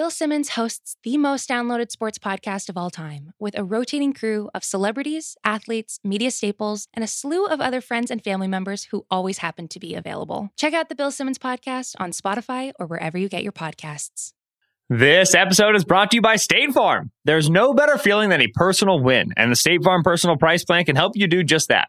Bill Simmons hosts the most downloaded sports podcast of all time with a rotating crew of celebrities, athletes, media staples, and a slew of other friends and family members who always happen to be available. Check out the Bill Simmons podcast on Spotify or wherever you get your podcasts. This episode is brought to you by State Farm. There's no better feeling than a personal win, and the State Farm Personal Price Plan can help you do just that.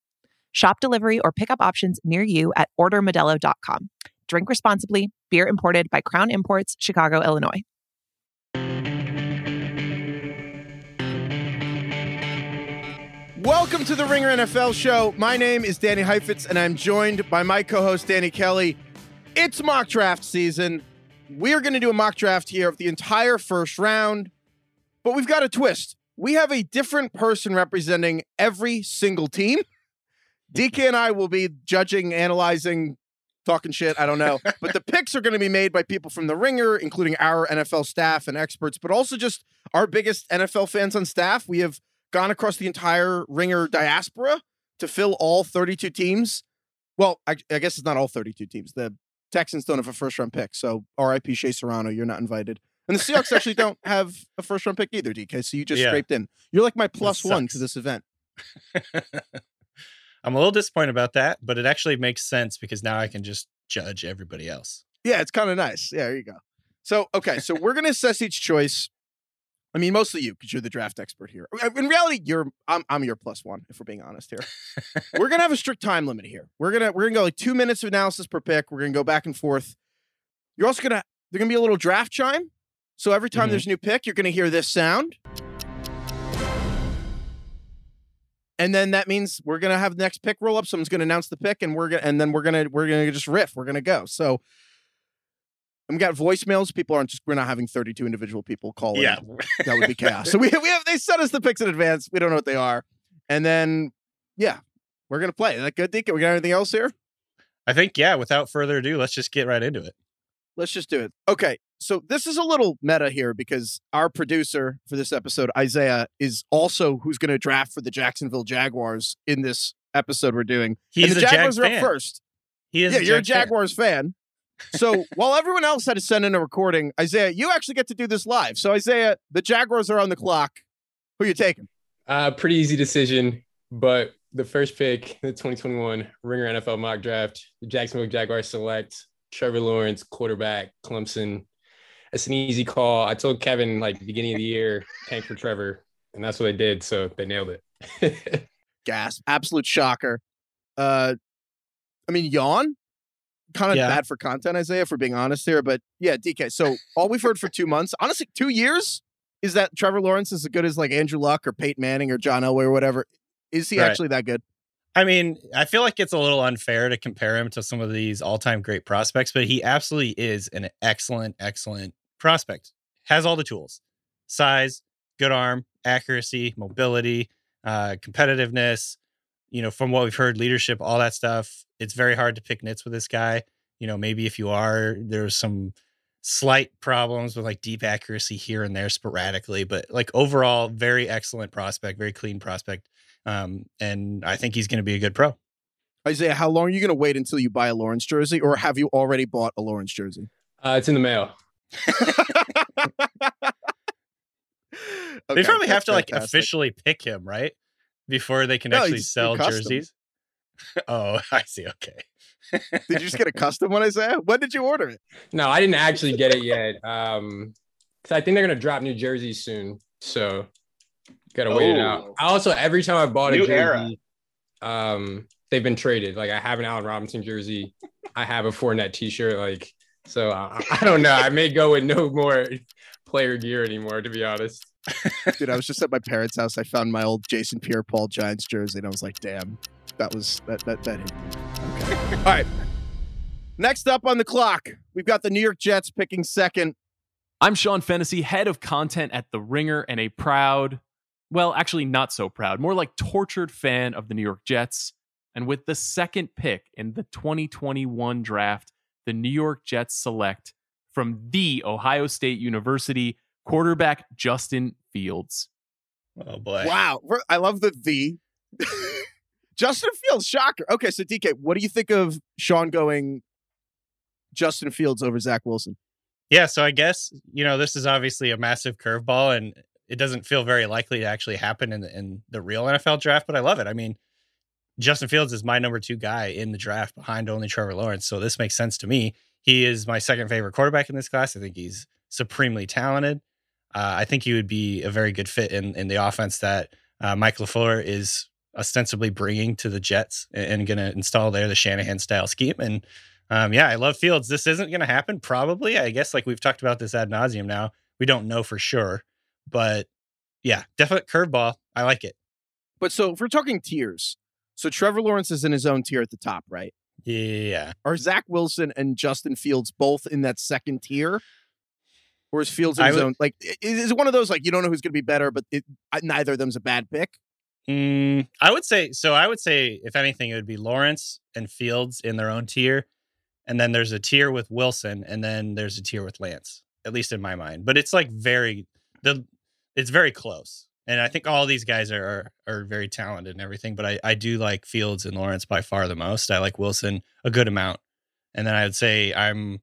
Shop delivery or pickup options near you at ordermodelo.com. Drink responsibly. Beer imported by Crown Imports, Chicago, Illinois. Welcome to the Ringer NFL show. My name is Danny Heifetz, and I'm joined by my co host, Danny Kelly. It's mock draft season. We're going to do a mock draft here of the entire first round, but we've got a twist. We have a different person representing every single team. DK and I will be judging, analyzing, talking shit. I don't know. but the picks are going to be made by people from the Ringer, including our NFL staff and experts, but also just our biggest NFL fans on staff. We have gone across the entire Ringer diaspora to fill all 32 teams. Well, I, I guess it's not all 32 teams. The Texans don't have a first round pick. So RIP Shea Serrano, you're not invited. And the Seahawks actually don't have a first round pick either, DK. So you just Yeah. scraped in. You're like my plus one to this event. I'm a little disappointed about that, but it actually makes sense because now I can just judge everybody else. Yeah, it's kind of nice. Yeah, there you go. So, okay, so we're going to assess each choice. I mean, mostly you because you're the draft expert here. Uh, In reality, you're I'm I'm your plus one if we're being honest here. we're gonna have a strict time limit here. We're gonna we're gonna go like two minutes of analysis per pick. We're gonna go back and forth. You're also gonna there's gonna be a little draft chime. So every time Mhm. there's a new pick, you're gonna hear this sound. And then that means we're gonna have the next pick roll up. Someone's gonna announce the pick, and we're gonna and then we're gonna we're gonna just riff. We're gonna go. So we got voicemails. People aren't just we're not having 32 individual people call in. Yeah. That would be chaos. so we we have they sent us the picks in advance. We don't know what they are. And then yeah, we're gonna play. Is that good, Deacon? We got anything else here? I think, yeah, without further ado, let's just get right into it. Let's just do it. Okay. So this is a little meta here because our producer for this episode, Isaiah, is also who's going to draft for the Jacksonville Jaguars in this episode we're doing. He's and the a Jag Jaguars are up fan. first. He is yeah, you're a Jag fan. Jaguars fan. So while everyone else had to send in a recording, Isaiah, you actually get to do this live. So Isaiah, the Jaguars are on the clock. Who you taking? Uh, pretty easy decision, but the first pick, the 2021 Ringer NFL mock draft, the Jacksonville Jaguars select Trevor Lawrence, quarterback, Clemson. It's an easy call. I told Kevin like beginning of the year, tank for Trevor, and that's what they did. So they nailed it. Gas. Absolute shocker. Uh, I mean, yawn. Kind of Yeah. bad for content, Isaiah, for being honest here. But yeah, DK. So all we've heard for two months, honestly, two years, is that Trevor Lawrence is as good as like Andrew Luck or Peyton Manning or John Elway or whatever. Is he Right. actually that good? I mean, I feel like it's a little unfair to compare him to some of these all time great prospects, but he absolutely is an excellent, excellent prospect. Has all the tools size, good arm, accuracy, mobility, uh, competitiveness. You know, from what we've heard, leadership, all that stuff. It's very hard to pick nits with this guy. You know, maybe if you are, there's some slight problems with like deep accuracy here and there sporadically, but like overall, very excellent prospect, very clean prospect. Um, and I think he's going to be a good pro. Isaiah, how long are you going to wait until you buy a Lawrence jersey, or have you already bought a Lawrence jersey? Uh, it's in the mail. they probably have that's to like officially pick him, right? Before they can No, actually sell jerseys. oh, I see. Okay. Did you just get a custom one, Isaiah? When did you order it? No, I didn't actually get it yet. Um, 'cause I think they're gonna drop new jerseys soon, so gotta wait it out. Oh. I also every time I bought a jersey, era. um, they've been traded. Like I have an Allen Robinson jersey, I have a Fournette T-shirt. Like so, I, uh, I don't know. I may go with no more player gear anymore, to be honest. Dude, I was just at my parents' house. I found my old Jason Pierre-Paul Giants jersey, and I was like, "Damn, that was that that that hit." me. Okay, all right. Next up on the clock, we've got the New York Jets picking second. I'm Sean Fennessey, head of content at The Ringer, and a proud, well, actually not so proud, more like tortured fan of the New York Jets. And with the second pick in the 2021 draft, the New York Jets select from the Ohio State University quarterback Justin Fields. Oh boy. Wow. I love the the. Justin Fields, shocker. Okay, so DK, what do you think of Sean going Justin Fields over Zach Wilson? Yeah, so I guess you know this is obviously a massive curveball, and it doesn't feel very likely to actually happen in the, in the real NFL draft. But I love it. I mean, Justin Fields is my number two guy in the draft behind only Trevor Lawrence, so this makes sense to me. He is my second favorite quarterback in this class. I think he's supremely talented. Uh, I think he would be a very good fit in in the offense that uh, Mike LaFleur is ostensibly bringing to the Jets and, and going to install there the Shanahan style scheme. And um, yeah, I love Fields. This isn't going to happen, probably. I guess like we've talked about this ad nauseum now. We don't know for sure, but yeah, definite curveball. I like it. But so if we're talking tiers, so Trevor Lawrence is in his own tier at the top, right? Yeah. Are Zach Wilson and Justin Fields both in that second tier? Or is Fields in his would- own? Like, is it one of those like you don't know who's going to be better, but it, neither of them's a bad pick? Mm, I would say so. I would say if anything, it would be Lawrence and Fields in their own tier, and then there's a tier with Wilson, and then there's a tier with Lance. At least in my mind, but it's like very the it's very close, and I think all these guys are are, are very talented and everything. But I I do like Fields and Lawrence by far the most. I like Wilson a good amount, and then I would say I'm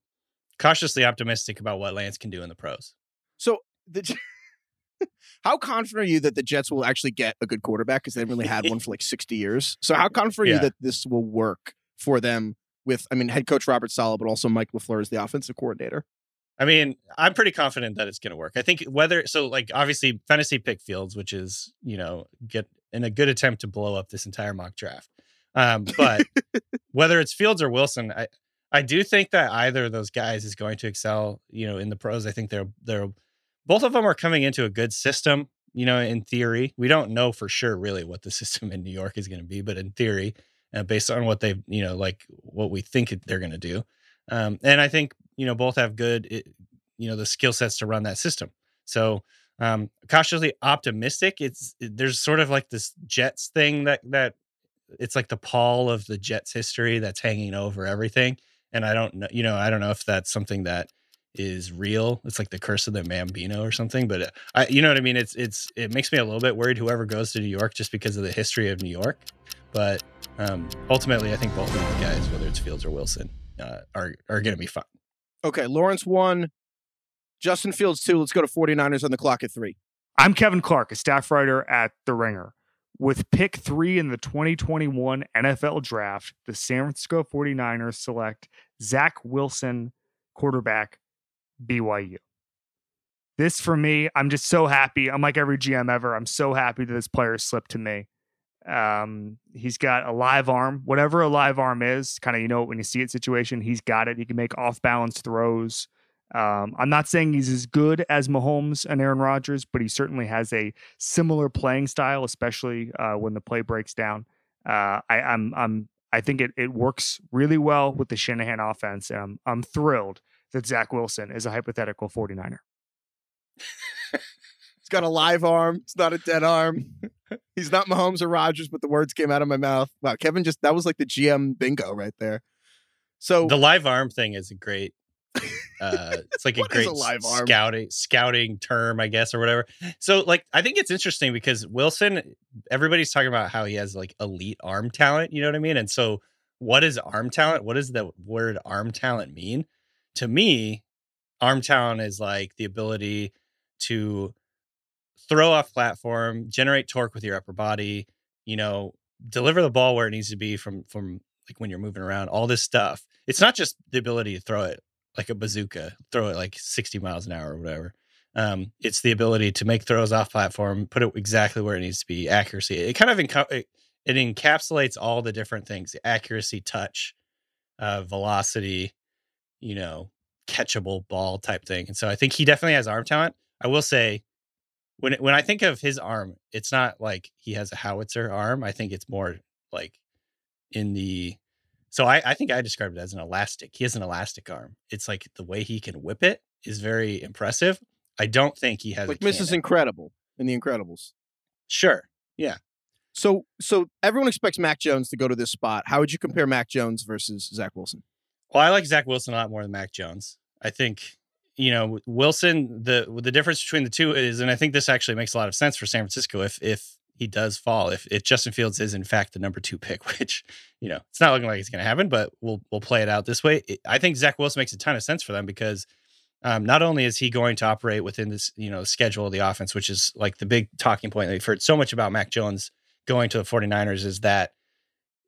cautiously optimistic about what Lance can do in the pros. So the. How confident are you that the Jets will actually get a good quarterback? Because they haven't really had one for like 60 years. So how confident are you that this will work for them with, I mean, head coach Robert Saleh, but also Mike LaFleur is the offensive coordinator? I mean, I'm pretty confident that it's going to work. I think whether so like obviously fantasy pick fields, which is you know get in a good attempt to blow up this entire mock draft. Um, but whether it's Fields or Wilson, I I do think that either of those guys is going to excel. You know, in the pros, I think they're they're both of them are coming into a good system. You know, in theory, we don't know for sure really what the system in New York is going to be, but in theory, uh, based on what they've you know like what we think they're going to do, um, and I think you know both have good you know the skill sets to run that system. So um, cautiously optimistic. It's it- there's sort of like this Jets thing that that it's like the pall of the Jets history that's hanging over everything. And I don't know, you know, I don't know if that's something that is real. It's like the curse of the Bambino or something. But uh, I, you know what I mean. It's it's it makes me a little bit worried. Whoever goes to New York just because of the history of New York. But um, ultimately, I think both of these guys, whether it's Fields or Wilson, uh, are are going to be fine. Okay, Lawrence one, Justin Fields two. Let's go to 49ers on the clock at three. I'm Kevin Clark, a staff writer at The Ringer. With pick three in the 2021 NFL Draft, the San Francisco 49ers select Zach Wilson, quarterback, BYU. This for me, I'm just so happy. I'm like every GM ever. I'm so happy that this player slipped to me. Um, he's got a live arm, whatever a live arm is, kind of you know when you see it situation, he's got it. He can make off balance throws. Um, I'm not saying he's as good as Mahomes and Aaron Rodgers, but he certainly has a similar playing style, especially uh, when the play breaks down. Uh, I, I'm, I'm, I think it, it works really well with the Shanahan offense, I'm, I'm thrilled that Zach Wilson is a hypothetical 49er. He's got a live arm. It's not a dead arm. He's not Mahomes or Rodgers, but the words came out of my mouth. Wow, Kevin just that was like the GM bingo right there. So The live arm thing is a great. Uh, it's like a great a live arm? scouting scouting term, I guess, or whatever. So, like, I think it's interesting because Wilson, everybody's talking about how he has like elite arm talent. You know what I mean? And so, what is arm talent? What does the word arm talent mean? To me, arm talent is like the ability to throw off platform, generate torque with your upper body. You know, deliver the ball where it needs to be from from like when you're moving around. All this stuff. It's not just the ability to throw it like a bazooka, throw it like 60 miles an hour or whatever. Um, it's the ability to make throws off platform, put it exactly where it needs to be, accuracy. It kind of enco- it, it encapsulates all the different things: accuracy, touch, uh, velocity, you know, catchable ball type thing. And so I think he definitely has arm talent. I will say, when it, when I think of his arm, it's not like he has a howitzer arm. I think it's more like in the so I, I think I described it as an elastic. He has an elastic arm. It's like the way he can whip it is very impressive. I don't think he has like Mrs. Incredible in The Incredibles. Sure. Yeah. So, so everyone expects Mac Jones to go to this spot. How would you compare Mac Jones versus Zach Wilson? Well, I like Zach Wilson a lot more than Mac Jones. I think you know Wilson. the The difference between the two is, and I think this actually makes a lot of sense for San Francisco if if he does fall, if if Justin Fields is in fact the number two pick, which you know it's not looking like it's going to happen, but we'll we'll play it out this way. I think Zach Wilson makes a ton of sense for them because um, not only is he going to operate within this you know schedule of the offense, which is like the big talking point that we've heard so much about Mac Jones going to the 49ers is that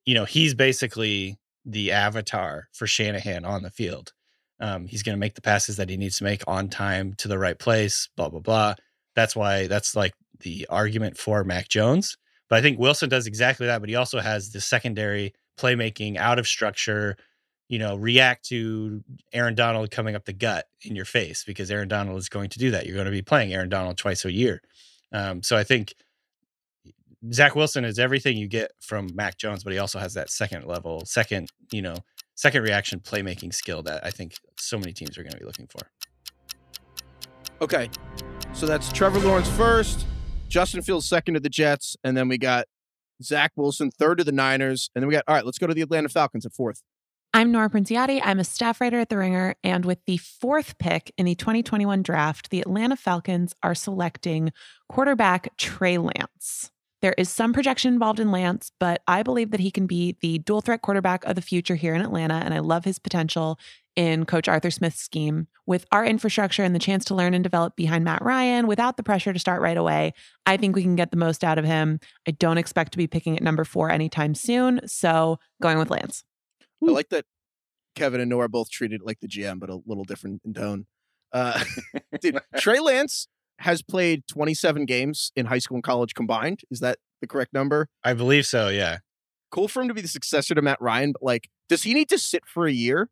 you know he's basically the avatar for Shanahan on the field. Um, he's going to make the passes that he needs to make on time to the right place, blah, blah, blah. That's why that's like the argument for Mac Jones. But I think Wilson does exactly that. But he also has the secondary playmaking out of structure, you know, react to Aaron Donald coming up the gut in your face because Aaron Donald is going to do that. You're going to be playing Aaron Donald twice a year. Um, so I think Zach Wilson is everything you get from Mac Jones, but he also has that second level, second, you know, second reaction playmaking skill that I think so many teams are going to be looking for. Okay. So that's Trevor Lawrence first, Justin Fields second to the Jets, and then we got Zach Wilson third to the Niners, and then we got all right. Let's go to the Atlanta Falcons at fourth. I'm Nora Princiotti. I'm a staff writer at The Ringer. And with the fourth pick in the 2021 draft, the Atlanta Falcons are selecting quarterback Trey Lance. There is some projection involved in Lance, but I believe that he can be the dual threat quarterback of the future here in Atlanta. And I love his potential in Coach Arthur Smith's scheme. With our infrastructure and the chance to learn and develop behind Matt Ryan without the pressure to start right away, I think we can get the most out of him. I don't expect to be picking at number four anytime soon. So going with Lance. I like that Kevin and Nora both treated it like the GM, but a little different in tone. Uh, dude, Trey Lance has played 27 games in high school and college combined. Is that the correct number? I believe so. Yeah. Cool for him to be the successor to Matt Ryan, but like, does he need to sit for a year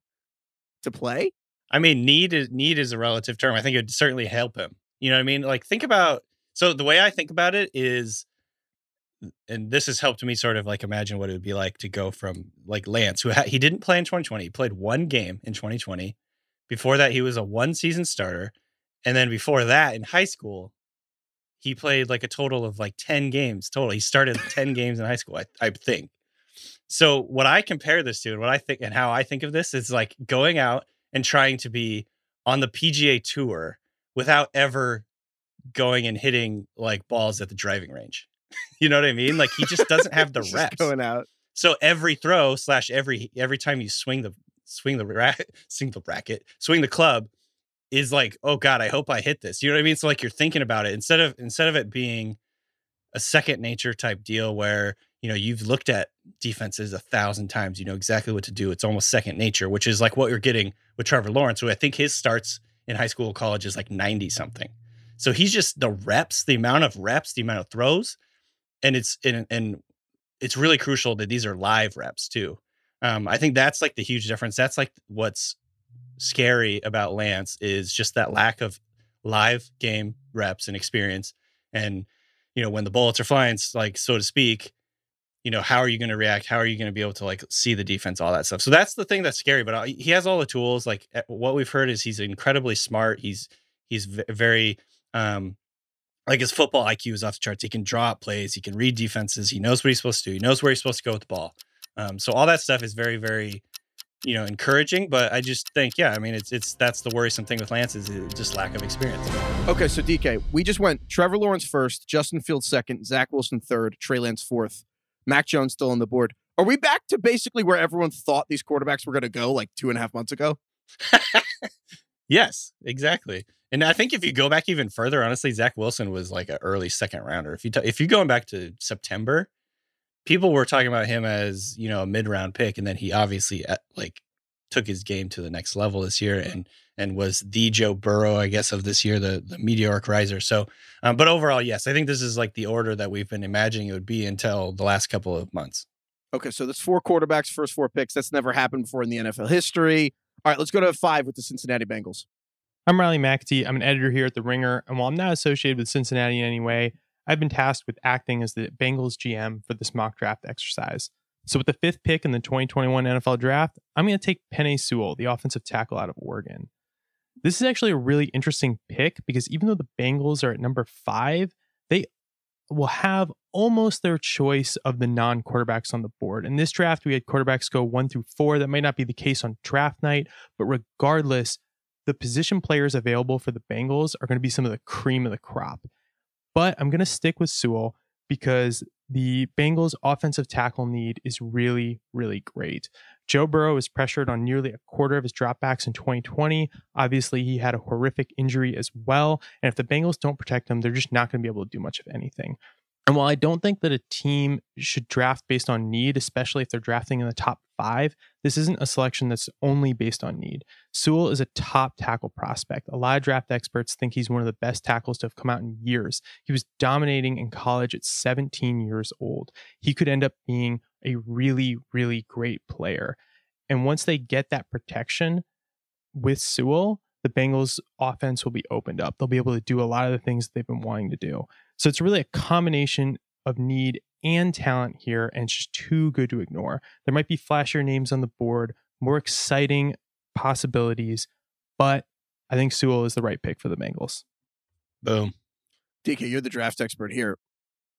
to play? I mean, need is need is a relative term. I think it would certainly help him. You know what I mean? Like, think about. So the way I think about it is, and this has helped me sort of like imagine what it would be like to go from like Lance, who ha- he didn't play in 2020. He played one game in 2020. Before that, he was a one season starter. And then before that, in high school, he played like a total of like 10 games total. He started 10 games in high school, I, I think. So, what I compare this to and what I think and how I think of this is like going out and trying to be on the PGA tour without ever going and hitting like balls at the driving range. you know what I mean? Like he just doesn't have the reps. going out. So every throw slash every every time you swing the swing the racket, swing the racket, swing the club is like, oh God, I hope I hit this. You know what I mean? So like you're thinking about it instead of instead of it being a second nature type deal where you know you've looked at defenses a thousand times, you know exactly what to do. It's almost second nature, which is like what you're getting with Trevor Lawrence, who I think his starts in high school, college is like ninety something. So he's just the reps, the amount of reps, the amount of throws, and it's and, and it's really crucial that these are live reps too. Um, I think that's like the huge difference. That's like what's scary about Lance is just that lack of live game reps and experience. And you know, when the bullets are flying, like so to speak, you know, how are you going to react? How are you going to be able to like see the defense, all that stuff? So that's the thing that's scary. But uh, he has all the tools. Like eh, what we've heard is he's incredibly smart. He's he's very um like his football IQ is off the charts. He can draw up plays. He can read defenses. He knows what he's supposed to do. He knows where he's supposed to go with the ball. Um, so all that stuff is very, very, you know, encouraging. But I just think, yeah, I mean, it's it's that's the worrisome thing with Lance is uh, just lack of experience. Okay, so DK, we just went Trevor Lawrence first, Justin Fields second, Zach Wilson third, Trey Lance fourth, Mac Jones still on the board. Are we back to basically where everyone thought these quarterbacks were going to go like two and a half months ago? yes, exactly. And I think if you go back even further, honestly, Zach Wilson was like an early second rounder. If you t- if you going back to September, people were talking about him as you know a mid round pick, and then he obviously uh, like took his game to the next level this year, and and was the Joe Burrow, I guess, of this year, the the meteoric riser. So, um, but overall, yes, I think this is like the order that we've been imagining it would be until the last couple of months. Okay, so that's four quarterbacks, first four picks. That's never happened before in the NFL history. All right, let's go to five with the Cincinnati Bengals. I'm Riley McAtee. I'm an editor here at The Ringer. And while I'm not associated with Cincinnati in any way, I've been tasked with acting as the Bengals GM for this mock draft exercise. So with the fifth pick in the 2021 NFL draft, I'm going to take Penei Sewell, the offensive tackle out of Oregon. This is actually a really interesting pick because even though the Bengals are at number five, they will have almost their choice of the non quarterbacks on the board. In this draft, we had quarterbacks go one through four. That might not be the case on draft night, but regardless, the position players available for the Bengals are going to be some of the cream of the crop. But I'm going to stick with Sewell because the Bengals' offensive tackle need is really, really great. Joe Burrow is pressured on nearly a quarter of his dropbacks in 2020. Obviously, he had a horrific injury as well. And if the Bengals don't protect him, they're just not going to be able to do much of anything. And while I don't think that a team should draft based on need, especially if they're drafting in the top five, this isn't a selection that's only based on need. Sewell is a top tackle prospect. A lot of draft experts think he's one of the best tackles to have come out in years. He was dominating in college at 17 years old. He could end up being a really, really great player. And once they get that protection with Sewell, the Bengals offense will be opened up. They'll be able to do a lot of the things that they've been wanting to do. So it's really a combination of need and talent here, and it's just too good to ignore. There might be flashier names on the board, more exciting possibilities, but I think Sewell is the right pick for the Bengals. Boom. DK, you're the draft expert here.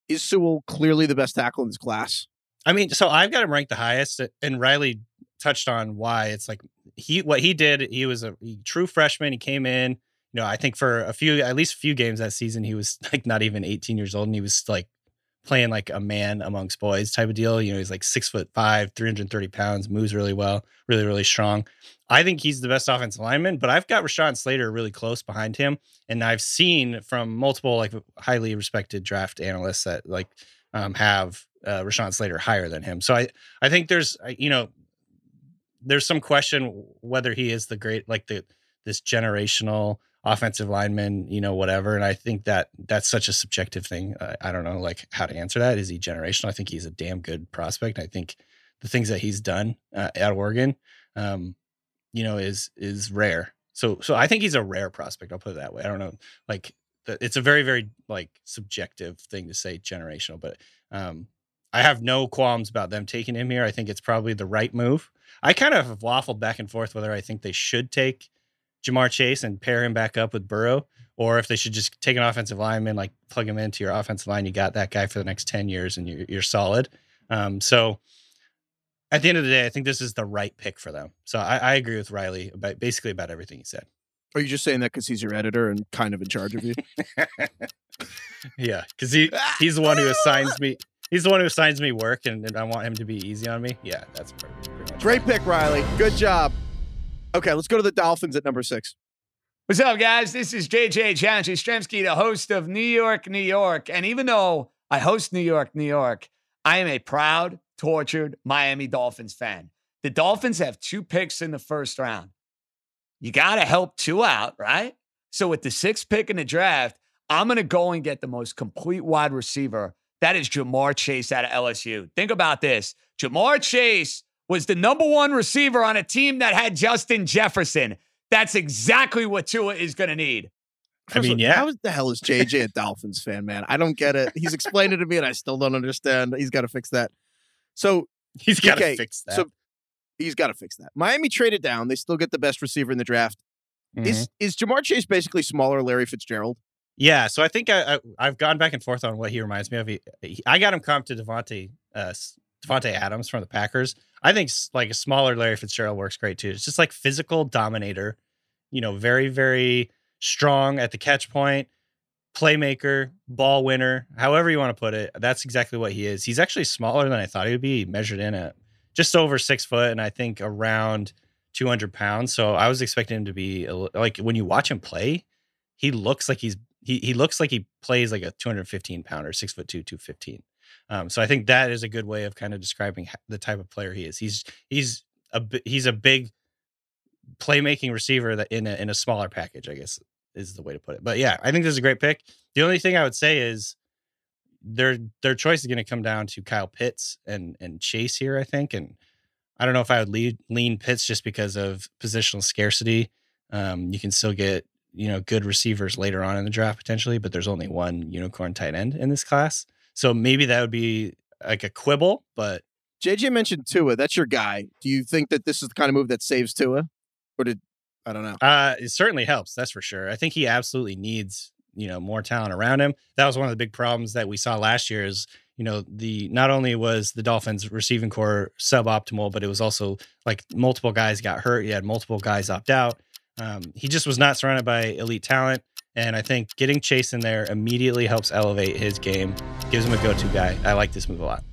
Is Sewell clearly the best tackle in this class? I mean, so I've got him ranked the highest, and Riley touched on why it's like he what he did. He was a true freshman. He came in. You know, I think for a few, at least a few games that season, he was like not even 18 years old, and he was like playing like a man amongst boys type of deal. You know, he's like six foot five, 330 pounds, moves really well, really, really strong. I think he's the best offensive lineman, but I've got Rashawn Slater really close behind him. And I've seen from multiple like highly respected draft analysts that like um, have uh, Rashawn Slater higher than him. So I, I think there's, you know, there's some question whether he is the great like the this generational offensive lineman, you know, whatever. And I think that that's such a subjective thing. Uh, I don't know like how to answer that. Is he generational? I think he's a damn good prospect. I think the things that he's done uh, at Oregon, um, you know, is is rare. So so I think he's a rare prospect. I'll put it that way. I don't know, like it's a very very like subjective thing to say generational, but um, I have no qualms about them taking him here. I think it's probably the right move. I kind of have waffled back and forth whether I think they should take Ja'Marr Chase and pair him back up with Burrow, or if they should just take an offensive lineman, like plug him into your offensive line. You got that guy for the next 10 years and you're, you're solid. Um, so at the end of the day, I think this is the right pick for them. So I, I agree with Riley about basically about everything he said. Are you just saying that because he's your editor and kind of in charge of you? yeah, because he he's the one who assigns me he's the one who assigns me work, and, and I want him to be easy on me. Yeah, that's pretty, pretty great pick, Riley. Good job. Okay, let's go to the Dolphins at number six. What's up, guys? This is JJ John Jastremski, the host of New York, New York. And even though I host New York, New York, I am a proud, tortured Miami Dolphins fan. The Dolphins have two picks in the first round. You got to help two out, right? So with the sixth pick in the draft, I'm going to go and get the most complete wide receiver that is Ja'Marr Chase out of LSU. Think about this Ja'Marr Chase was the number one receiver on a team that had Justin Jefferson. That's exactly what Tua is going to need. I mean, yeah. How the hell is JJ a Dolphins fan, man? I don't get it. He's explained it to me and I still don't understand. He's got to fix that. So he's got to okay, fix that. So he's got to fix that. Miami traded down. They still get the best receiver in the draft. Mm-hmm. Is is Ja'Marr Chase basically smaller Larry Fitzgerald? Yeah, so I think I, I have gone back and forth on what he reminds me of. He, he, I got him comped to Davante uh, Davante Adams from the Packers. I think like a smaller Larry Fitzgerald works great too. It's just like physical dominator, you know, very very strong at the catch point, playmaker, ball winner, however you want to put it. That's exactly what he is. He's actually smaller than I thought he would be. Measured in at just over six foot, and I think around 200 pounds. So I was expecting him to be like when you watch him play, he looks like he's he he looks like he plays like a 215 pounder, six foot two, 215. Um, so I think that is a good way of kind of describing the type of player he is. He's he's a he's a big playmaking receiver that in a in a smaller package, I guess is the way to put it. But yeah, I think this is a great pick. The only thing I would say is their their choice is going to come down to Kyle Pitts and and Chase here, I think. And I don't know if I would lead, lean Pitts just because of positional scarcity. Um, you can still get you know good receivers later on in the draft potentially, but there's only one unicorn tight end in this class. So maybe that would be like a quibble, but JJ mentioned Tua. That's your guy. Do you think that this is the kind of move that saves Tua, or did I don't know. Uh, it certainly helps. That's for sure. I think he absolutely needs you know more talent around him. That was one of the big problems that we saw last year. Is you know the not only was the Dolphins receiving corps suboptimal, but it was also like multiple guys got hurt. You had multiple guys opt out. Um, he just was not surrounded by elite talent. And I think getting Chase in there immediately helps elevate his game, gives him a go to guy. I like this move a lot.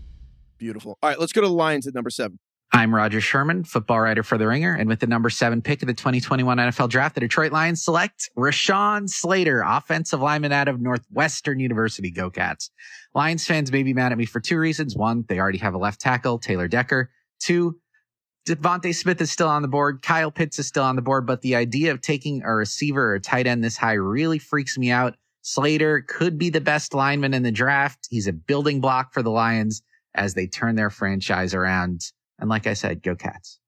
Beautiful. All right, let's go to the Lions at number seven. I'm Rodger Sherman, football writer for The Ringer. And with the number seven pick of the 2021 NFL draft, the Detroit Lions select Rashawn Slater, offensive lineman out of Northwestern University. Go Cats. Lions fans may be mad at me for two reasons. One, they already have a left tackle, Taylor Decker. Two, DeVonta Smith is still on the board. Kyle Pitts is still on the board, but the idea of taking a receiver or a tight end this high really freaks me out. Slater could be the best lineman in the draft. He's a building block for the Lions as they turn their franchise around. And like I said, go Cats.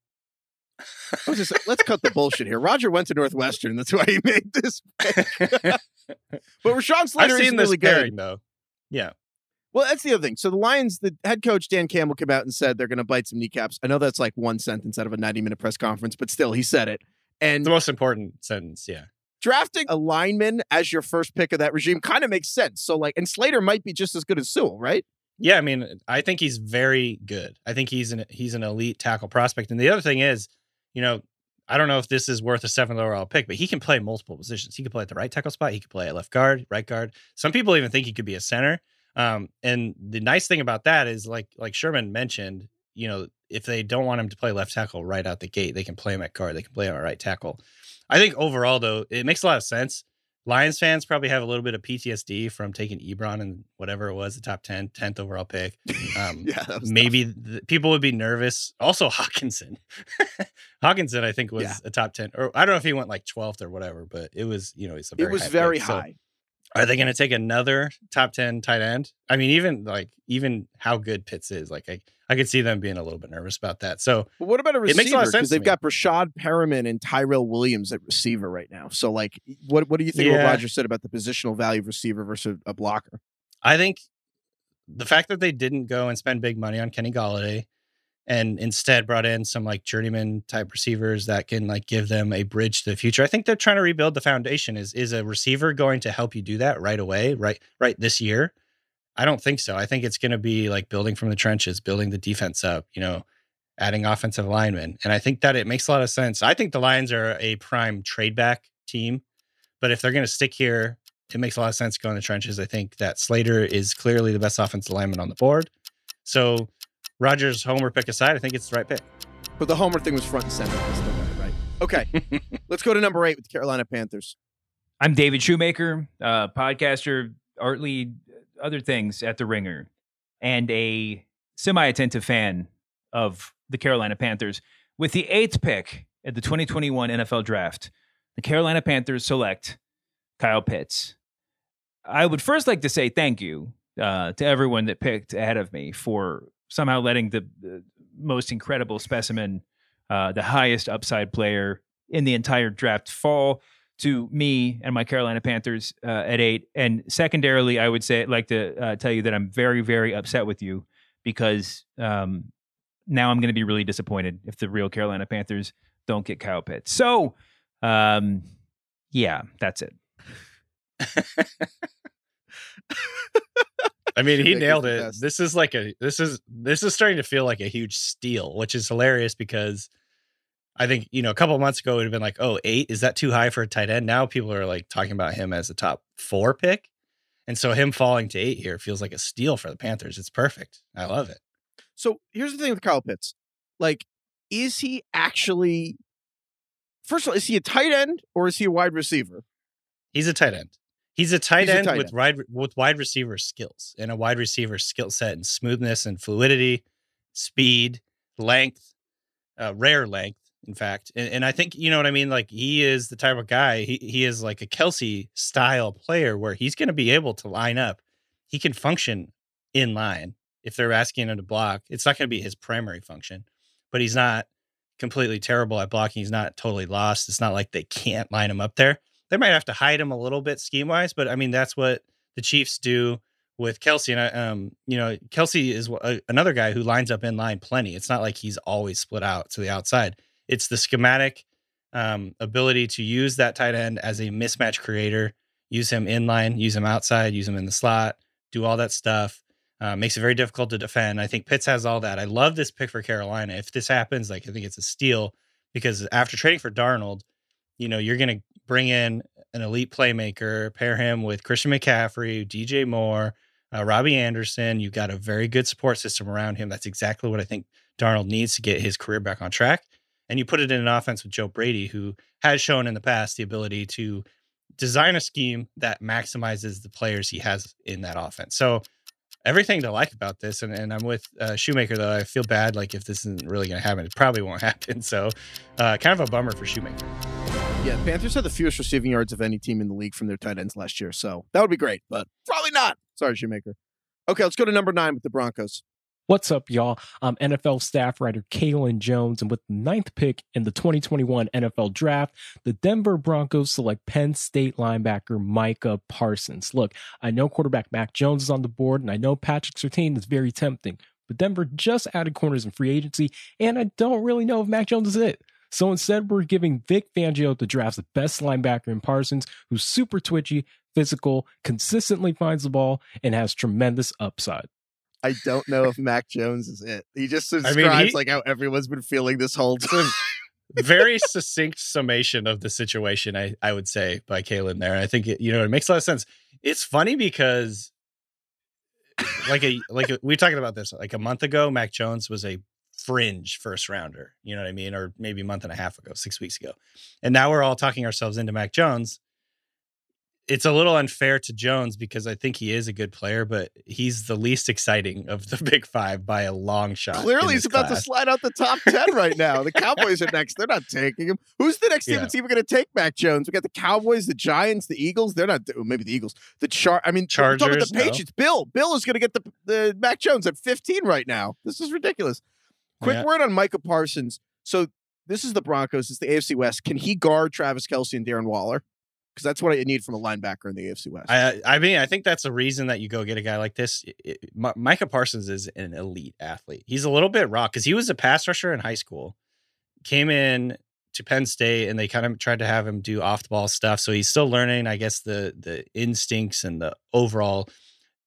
I was just, let's cut the bullshit here. Rodger went to Northwestern. That's why he made this. but Rashawn Slater I've is seen really pairing good. though. Yeah. Well, that's the other thing. So the Lions, the head coach Dan Campbell came out and said they're going to bite some kneecaps. I know that's like one sentence out of a 90 minute press conference, but still, he said it. And The most important sentence. Yeah. drafting a lineman as your first pick of that regime kind of makes sense. So like, and Slater might be just as good as Sewell, right? Yeah, I mean, I think he's very good. I think he's an he's an elite tackle prospect. And the other thing is, you know, I don't know if this is worth a seventh overall pick, but he can play multiple positions. He could play at the right tackle spot. He could play at left guard, right guard. Some people even think he could be a center. Um, and the nice thing about that is, like like Sherman mentioned, you know, if they don't want him to play left tackle right out the gate, they can play him at guard. They can play him at right tackle. I think overall, though, it makes a lot of sense. Lions fans probably have a little bit of PTSD from taking Ebron and whatever it was, the top 10, 10th overall pick. Um, Yeah, maybe the, people would be nervous. Also, Hockenson. Hockenson, I think, was Yeah. a top 10, or I don't know if he went like 12th or whatever, but it was, you know, he's a very it was high very pick. So high. Are they going to take another top 10 tight end? I mean, even like, even how good Pitts is, like, I, I could see them being a little bit nervous about that. So, But what about a It receiver? makes a lot of sense they've got Breshad Perriman and Tyrell Williams at receiver right now. So like, what what do you think of what Rodger said about the positional value of receiver versus a blocker? I think the fact that they didn't go and spend big money on Kenny Golladay and instead brought in some like journeyman type receivers that can like give them a bridge to the future. I think they're trying to rebuild the foundation. Is is a receiver going to help you do that right away, right right this year? I don't think so. I think it's going to be like building from the trenches, building the defense up, you know, adding offensive linemen. And I think that it makes a lot of sense. I think the Lions are a prime trade back team, but if they're going to stick here, it makes a lot of sense going to the trenches. I think that Slater is clearly the best offensive lineman on the board. So, Rodger's homer pick aside, I think it's the right pick. But the homer thing was front and center. I still got right. Okay, let's go to number eight with the Carolina Panthers. I'm David Shoemaker, uh, podcaster, art lead, other things at The Ringer, and a semi attentive fan of the Carolina Panthers. With the eighth pick at the 2021 NFL Draft, the Carolina Panthers select Kyle Pitts. I would first like to say thank you uh, to everyone that picked ahead of me for somehow letting the, the most incredible specimen, uh, the highest upside player in the entire draft fall to me and my Carolina Panthers uh, at eight. And secondarily, I would say like to uh, tell you that I'm very, very upset with you because um, now I'm going to be really disappointed if the real Carolina Panthers don't get Kyle Pitts. So, um, yeah, that's it. I mean, he nailed it. best. This is like a this is this is starting to feel like a huge steal, which is hilarious because I think you know a couple of months ago it would have been like, oh, eight is that too high for a tight end? Now people are like talking about him as a top four pick, and so him falling to eight here feels like a steal for the Panthers. It's perfect. I love it. So here's the thing with Kyle Pitts. Like, is he actually first of all, is he a tight end or is he a wide receiver? He's a tight end. He's a tight He's a end tight with end. wide with wide receiver skills and a wide receiver skill set and smoothness and fluidity, speed, length, uh, rare length, in fact. And, and I think you know what I mean. Like he is the type of guy. He he is like a Kelce style player where he's going to be able to line up. He can function in line if they're asking him to block. It's not going to be his primary function, but he's not completely terrible at blocking. He's not totally lost. It's not like they can't line him up there they might have to hide him a little bit scheme wise, but I mean that's what the Chiefs do with Kelce. And I, um, you know, Kelce is a, another guy who lines up in line plenty. It's not like he's always split out to the outside. It's the schematic um, ability to use that tight end as a mismatch creator, use him in line, use him outside, use him in the slot, do all that stuff. Uh, makes it very difficult to defend. I think Pitts has all that. I love this pick for Carolina. If this happens, like I think it's a steal because after trading for Darnold, you know, you're going to bring in an elite playmaker, pair him with Christian McCaffrey, DJ Moore, uh, Robbie Anderson. You've got a very good support system around him. That's exactly what I think Darnold needs to get his career back on track. And you put it in an offense with Joe Brady, who has shown in the past the ability to design a scheme that maximizes the players he has in that offense. So everything to like about this. And, and I'm with uh, Shoemaker though. I feel bad like if this isn't really going to happen, it probably won't happen. So uh, kind of a bummer for Shoemaker. Yeah, Panthers had the fewest receiving yards of any team in the league from their tight ends last year, so that would be great, but probably not. Sorry, Shoemaker. Okay, let's go to number nine with the Broncos. What's up, y'all? I'm NFL staff writer Kaelen Jones, and with the ninth pick in the 2021 NFL Draft, the Denver Broncos select Penn State linebacker Micah Parsons. Look, I know quarterback Mac Jones is on the board, and I know Patrick Surtain is very tempting, but Denver just added corners in free agency, and I don't really know if Mac Jones is it. So instead, we're giving Vic Fangio the draft's the best linebacker in Parsons, who's super twitchy, physical, consistently finds the ball, and has tremendous upside. I don't know if Mac Jones is it. He just mean, he- like how everyone's been feeling this whole time. very succinct summation of the situation, I, I would say, by Kaelen there. I think it, you know, it makes a lot of sense. It's funny because like a like a, we were talking about this like a month ago, Mac Jones was a fringe first rounder, you know what I mean? Or maybe a month and a half ago, six weeks ago. And now we're all talking ourselves into Mac Jones. It's a little unfair to Jones because I think he is a good player, but he's the least exciting of the big five by a long shot. Clearly, he's about to slide out the top 10 right now. The Cowboys are next. They're not taking him. Who's the next team Yeah. that's even going to take Mac Jones? We got the Cowboys, the Giants, the Eagles. They're not, oh, maybe the Eagles. The Char, I mean, we're talking about Chargers, the no. Patriots. Bill, Bill is going to get the, the Mac Jones at 15 right now. This is ridiculous. Quick Yeah. word on Micah Parsons. So, this is the Broncos. It's the AFC West. Can he guard Travis Kelce and Darren Waller? Because that's what I need from a linebacker in the AFC West. I I mean, I think that's the reason that you go get a guy like this. It- it- Mi- Micah Parsons is an elite athlete. He's a little bit raw because he was a pass rusher in high school, came in to Penn State, and they kind of tried to have him do off the ball stuff. So he's still learning, I guess, the the instincts and the overall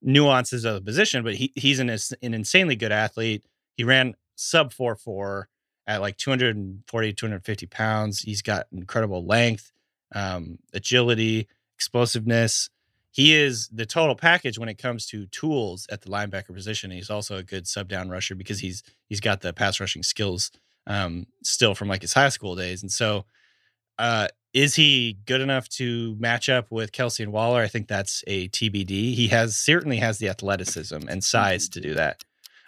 nuances of the position. But he he's an an insanely good athlete. He ran sub four four at like 240 250 pounds. He's got incredible length, um, agility, explosiveness. He is the total package when it comes to tools at the linebacker position. He's also a good sub down rusher because he's he's got the pass rushing skills um, still from like his high school days. And so, uh, is he good enough to match up with Kelce and Waller? I think that's a TBD. He has certainly has the athleticism and size to do that.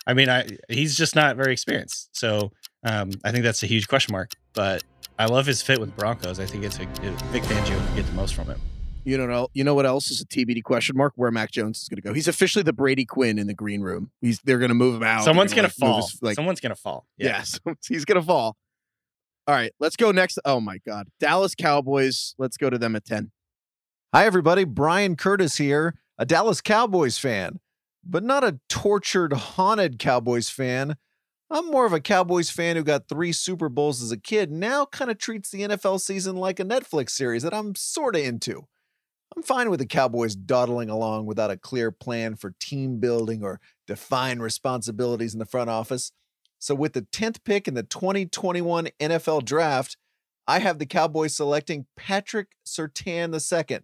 I mean, I he's just not very experienced. So um, I think that's a huge question mark. But I love his fit with Broncos. I think it's a, Vic Fangio can get the most from him. You don't know. You know what else is a TBD question mark? Where Mac Jones is going to go? He's officially the Brady Quinn in the green room. He's they're going to move him out. Someone's gonna like, move fall. his- like Someone's gonna fall. yes, he's going to fall. All right, let's go next. Oh my God, Dallas Cowboys. Let's go to them at ten. Hi, everybody. Brian Curtis here, a Dallas Cowboys fan, but not a tortured, haunted Cowboys fan. I'm more of a Cowboys fan who got three Super Bowls as a kid, now kind of treats the NFL season like a Netflix series that I'm sort of into. I'm fine with the Cowboys dawdling along without a clear plan for team building or defined responsibilities in the front office. So, with the 10th pick in the 2021 NFL Draft, I have the Cowboys selecting Patrick Surtain II,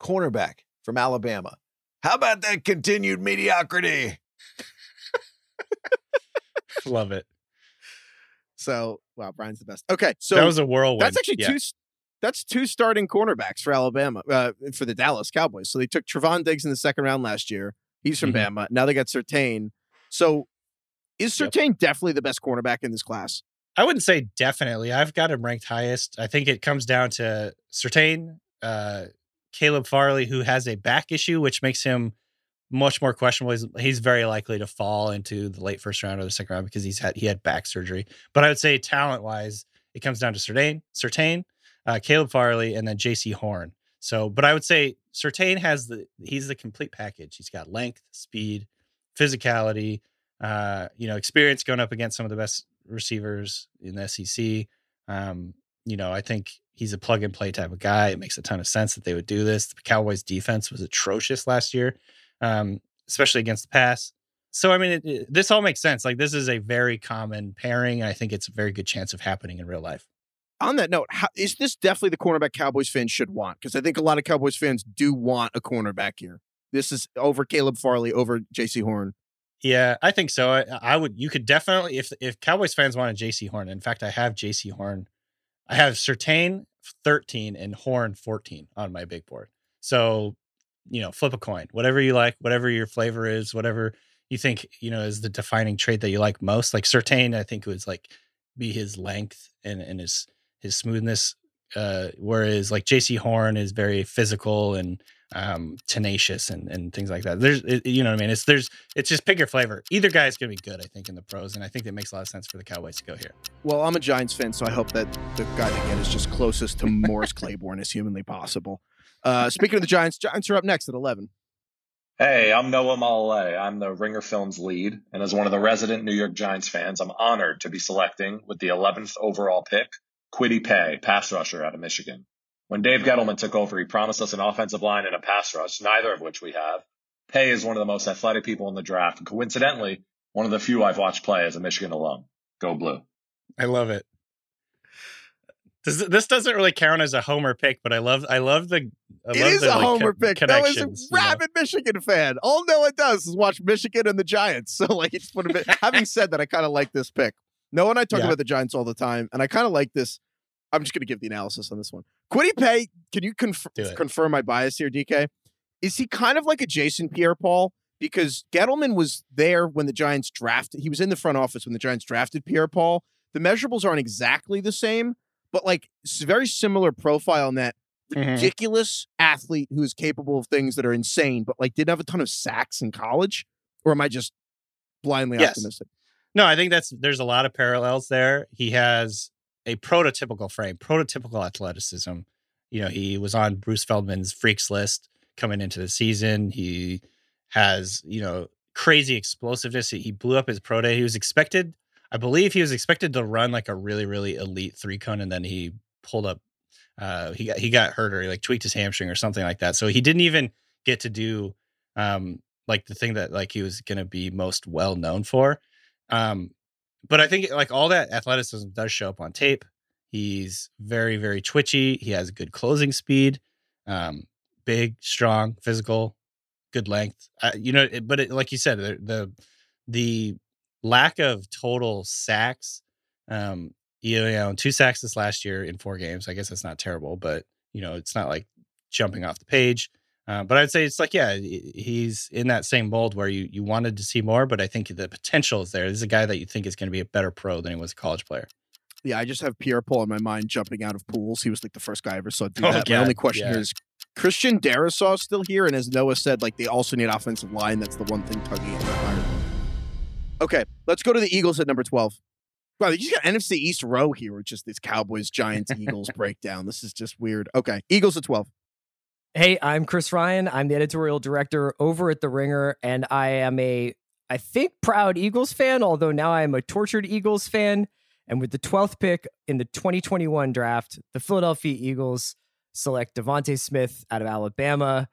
cornerback from Alabama. How about that continued mediocrity? Love it. So wow, Bryan's the best. Okay, so that was a whirlwind. That's actually Yeah. two. That's two starting cornerbacks for Alabama, uh, for the Dallas Cowboys. So they took Trevon Diggs in the second round last year. He's from Mhm. Bama. Now they got Surtain. So is Yep. Surtain definitely the best cornerback in this class? I wouldn't say definitely. I've got him ranked highest. I think it comes down to Surtain, uh, Caleb Farley, who has a back issue, which makes him much more questionable. He's, he's very likely to fall into the late first round or the second round because he's had he had back surgery. But I would say talent wise, it comes down to Surtain, Surtain, uh, Caleb Farley, and then Jaycee Horn. So, but I would say Surtain has the he's the complete package. He's got length, speed, physicality, uh, you know, experience going up against some of the best receivers in the SEC. Um, you know, I think he's a plug and play type of guy. It makes a ton of sense that they would do this. The Cowboys defense was atrocious last year, um, especially against the pass. So, I mean, it, it, this all makes sense. Like, this is a very common pairing. And I think it's a very good chance of happening in real life. On that note, how, is this definitely the cornerback Cowboys fans should want? Because I think a lot of Cowboys fans do want a cornerback here. This is over Caleb Farley, over Jaycee Horn. Yeah, I think so. I, I would. You could definitely, if if Cowboys fans wanted Jaycee Horn. In fact, I have Jaycee Horn. I have Surtain thirteen and Horn fourteen on my big board. So, you know, flip a coin. Whatever you like, whatever your flavor is, whatever you think you know is the defining trait that you like most. Like Surtain, I think it was like be his length and and his his smoothness. Uh, whereas like Jaycee Horn is very physical and um tenacious and and things like that there's it, you know what i mean it's there's it's just pick your flavor either guy is going to be good i think in the pros and i think that makes a lot of sense for the cowboys to go here Well, I'm a Giants fan, so I hope that the guy they get is just closest to Morris Claiborne as humanly possible. Uh, speaking of the Giants, Giants are up next at 11. Hey, I'm Noah Malale. I'm the Ringer Films lead, and as one of the resident New York Giants fans, I'm honored to be selecting with the 11th overall pick, Kwity Paye, pass rusher out of Michigan. When Dave Gettleman took over, he promised us an offensive line and a pass rush, neither of which we have. Paye is one of the most athletic people in the draft, and coincidentally, one of the few I've watched play as a Michigan alum. Go blue. i love it this, this doesn't really count as a homer pick but i love i love the I It love is the, a like, homer co- pick. was a connections, you know? rabid Michigan fan. All Noah does is watch Michigan and the Giants. So, like, it's one of it. Having said that, I kind of like this pick. Noah and I talk Yeah. about the Giants all the time, and I kind of like this. I'm just going to give the analysis on this one. Kwity Paye, can you conf- confirm my bias here, DK? Is he kind of like a Jason Pierre-Paul? Because Gettleman was there when the Giants drafted. He was in the front office when the Giants drafted Pierre-Paul. The measurables aren't exactly the same, but like very similar profile in that Mhm. ridiculous athlete who is capable of things that are insane, but like didn't have a ton of sacks in college? Or am I just blindly Yes. optimistic? No, I think that's there's a lot of parallels there. He has a prototypical frame, prototypical athleticism. You know, he was on Bruce Feldman's freaks list coming into the season. He has, you know, crazy explosiveness. He, blew up his pro day. He was expected, I believe he was expected to run like a really, really elite three cone, and then he pulled up uh he got he got hurt or he like tweaked his hamstring or something like that. So he didn't even get to do um like the thing that like he was gonna be most well known for. Um but I think like all that athleticism does show up on tape. He's very, very twitchy. He has good closing speed, um, big, strong, physical, good length. Uh, you know, it- but it, like you said, the, the the lack of total sacks. Um, you know, two sacks this last year in four games. I guess that's not terrible, but you know, it's not like jumping off the page. Uh, but I'd say it's like, yeah, he's in that same mold where you you wanted to see more, but I think the potential is there. This is a guy that you think is going to be a better pro than he was a college player. Yeah, I just have Pierre Paul in my mind jumping out of pools. He was like the first guy I ever saw do Oh, that. My only question yeah. is Christian Darrisaw still here? And as Noah said, like they also need offensive line. That's the one thing tugging at my heart. Okay, let's go to the Eagles at number 12. Wow, you just got NFC East row here with just this Cowboys, Giants, Eagles breakdown. This is just weird. Okay, Eagles at 12. Hey, I'm Chris Ryan. I'm the editorial director over at The Ringer, and I am a, I think, proud Eagles fan, although now I am a tortured Eagles fan. And with the 12th pick in the 2021 draft, the Philadelphia Eagles select DeVonta Smith out of Alabama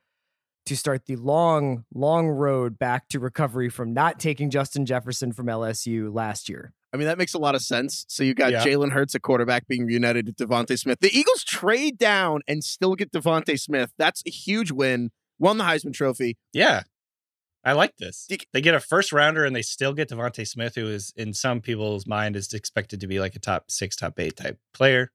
to start the long, long road back to recovery from not taking Justin Jefferson from LSU last year. I mean, that makes a lot of sense. So you got Yeah. Jalen Hurts at quarterback being reunited with DeVonta Smith. The Eagles trade down and still get DeVonta Smith. That's a huge win. Won the Heisman Trophy. Yeah. I like this. They get a first rounder and they still get DeVonta Smith, who is in some people's mind is expected to be like a top six, top eight type player.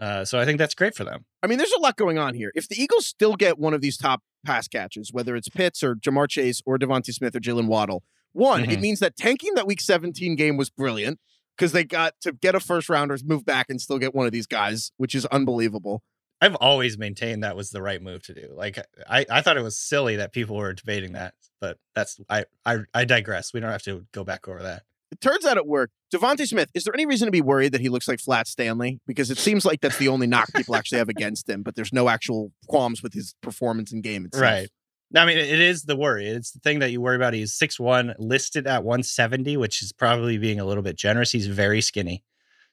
Uh, so I think that's great for them. I mean, there's a lot going on here. If the Eagles still get one of these top pass catches, whether it's Pitts or Ja'Marr Chase or DeVonta Smith or Jaylen Waddle, one, it Mhm. means that tanking that week 17 game was brilliant because they got to get a first rounders, move back, and still get one of these guys, which is unbelievable. I've always maintained that was the right move to do. Like I, I thought it was silly that people were debating that, but that's I, I I digress. We don't have to go back over that. It turns out it worked. DeVonta Smith, is there any reason to be worried that he looks like Flat Stanley? Because it seems like that's the only knock people actually have against him, but there's no actual qualms with his performance in game itself. Right. I mean, it is the worry. It's the thing that you worry about. He's 6'1, listed at 170, which is probably being a little bit generous. He's very skinny.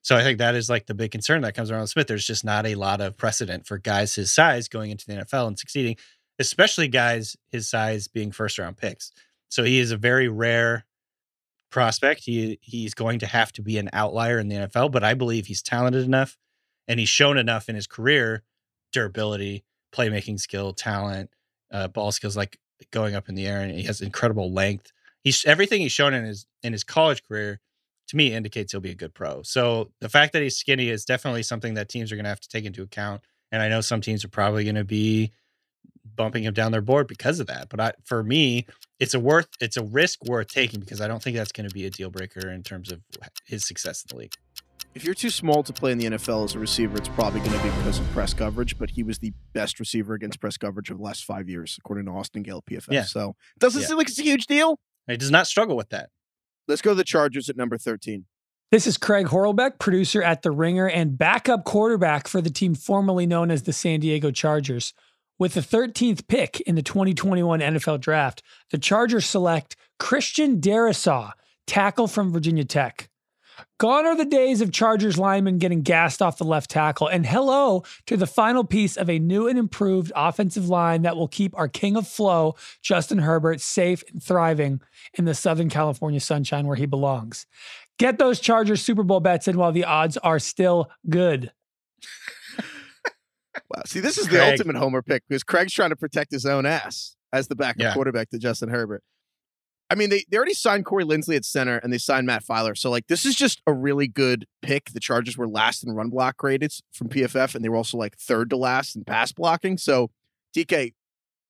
So I think that is like the big concern that comes around with Smith. There's just not a lot of precedent for guys his size going into the NFL and succeeding, especially guys his size being first round picks. So he is a very rare prospect. He he's going to have to be an outlier in the NFL, but I believe he's talented enough and he's shown enough in his career durability, playmaking skill, talent, uh, ball skills like going up in the air and he has incredible length. He's everything he's shown in his in his college career to me indicates he'll be a good pro. So the fact that he's skinny is definitely something that teams are going to have to take into account. And I know some teams are probably going to be bumping him down their board because of that. But I, for me, it's a worth it's a risk worth taking because I don't think that's going to be a deal breaker in terms of his success in the league. If you're too small to play in the NFL as a receiver, it's probably going to be because of press coverage. But he was the best receiver against press coverage of the last five years, according to Austin Gayle PFF. Yeah. So doesn't Yeah. seem like it's a huge deal. He does not struggle with that. Let's go to the Chargers at number 13. This is Craig Horlbeck, producer at The Ringer and backup quarterback for the team formerly known as the San Diego Chargers. With the 13th pick in the 2021 NFL Draft, the Chargers select Christian Darrisaw, tackle from Virginia Tech. Gone are the days of Chargers linemen getting gassed off the left tackle, and hello to the final piece of a new and improved offensive line that will keep our king of flow, Justin Herbert, safe and thriving in the Southern California sunshine where he belongs. Get those Chargers Super Bowl bets in while the odds are still good. Wow. See, this is the ultimate homer pick because Craig's trying to protect his own ass as the backup Yeah. quarterback to Justin Herbert. I mean, they, they already signed Corey Linsley at center and they signed Matt Feiler. So, like, this is just a really good pick. The Chargers were last in run block graded from PFF, and they were also like third to last in pass blocking. So, DK,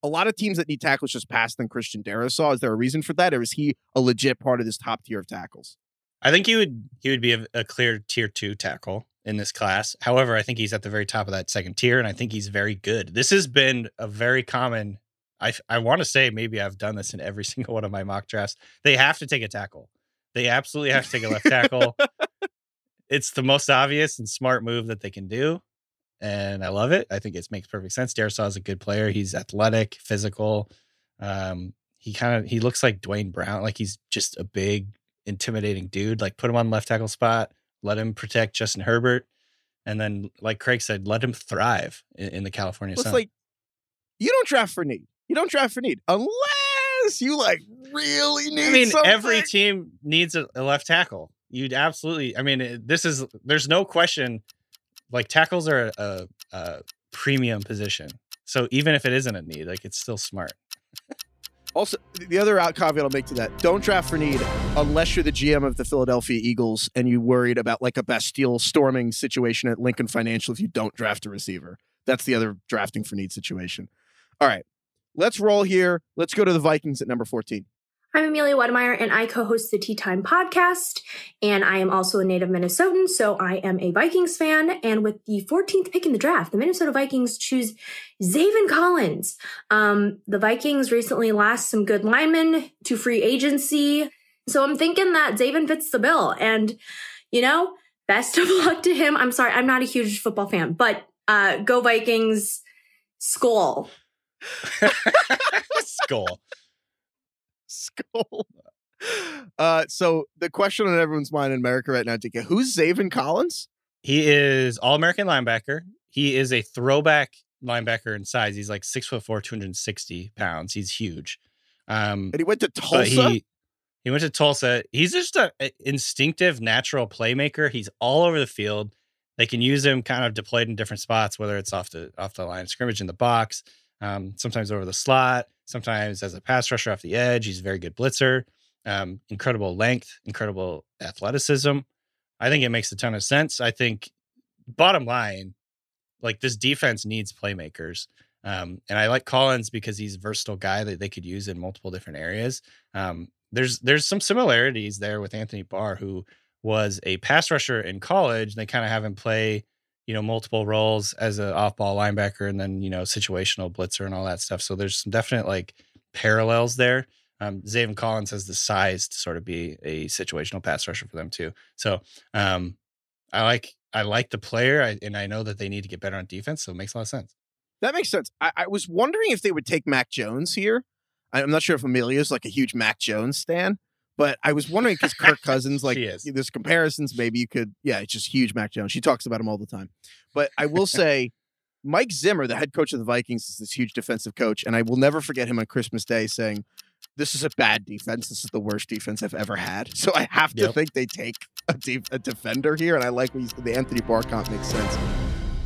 a lot of teams that need tackles just pass than Christian Darrisaw. Is there a reason for that, or is he a legit part of this top tier of tackles? I think he would he would be a, a clear tier two tackle in this class. However, I think he's at the very top of that second tier, and I think he's very good. This has been a very common. I I want to say maybe I've done this in every single one of my mock drafts. They have to take a tackle. They absolutely have to take a left tackle. it's the most obvious and smart move that they can do, and I love it. I think it makes perfect sense. Darrisaw is a good player. He's athletic, physical. Um, he kind of he looks like Duane Brown. Like he's just a big, intimidating dude. Like put him on left tackle spot, let him protect Justin Herbert, and then like Craig said, let him thrive in, in the California Well, sun. it's like you don't draft for need. You don't draft for need unless you like really need. I mean, something. every team needs a, a left tackle. You'd absolutely. I mean, it- this is there's no question. Like tackles are a, a premium position. So even if it isn't a need, like it's still smart. Also, the other out caveat I'll make to that: don't draft for need unless you're the GM of the Philadelphia Eagles and you worried about like a Bastille storming situation at Lincoln Financial. If you don't draft a receiver, that's the other drafting for need situation. All right, let's roll here. Let's go to the Vikings at number fourteen. I'm Amelia Wedemeyer, and I co host the Tea Time podcast. And I am also a native Minnesotan, so I am a Vikings fan. And with the 14th pick in the draft, the Minnesota Vikings choose Zaven Collins. Um, the Vikings recently lost some good linemen to free agency. So I'm thinking that Zaven fits the bill. And, you know, best of luck to him. I'm sorry, I'm not a huge football fan, but uh, go Vikings, skol. Skol. Skol. Uh, so the question on everyone's mind in America right now, DK, who's Zaven Collins? He is all American linebacker. He is a throwback linebacker in size. He's like six foot four, 260 pounds. He's huge. Um, And he went to Tulsa. He, he went to Tulsa. He's just a, a instinctive, natural playmaker. He's all over the field. They can use him kind of deployed in different spots, whether it's off the off the line of scrimmage in the box, um, sometimes over the slot, sometimes as a pass rusher off the edge. He's a very good blitzer. Um, incredible length, incredible athleticism. I think it makes a ton of sense. I think bottom line, like this defense needs playmakers. Um, and I like Collins because he's a versatile guy that they could use in multiple different areas. Um, there's there's some similarities there with Anthony Barr, who was a pass rusher in college. They kind of have him play, you know, multiple roles as an off-ball linebacker and then you know situational blitzer and all that stuff. So there's some definite like parallels there. Um, Zaven Collins has the size to sort of be a situational pass rusher for them too. So um, I like I like the player, I, and I know that they need to get better on defense. So it makes a lot of sense. That makes sense. I, I was wondering if they would take Mac Jones here. I- I'm not sure if Amelia's like a huge Mac Jones stan, But I was wondering because Kirk Cousins, like there's comparisons, maybe you could, yeah, it's just huge Mac Jones. She talks about him all the time. But I will say, Mike Zimmer, the head coach of the Vikings, is this huge defensive coach, and I will never forget him on Christmas Day saying, "This is a bad defense. This is the worst defense I've ever had." So I have to Yep. think they take a, def- a defender here, and I like what you said. The Anthony Barr comp makes sense.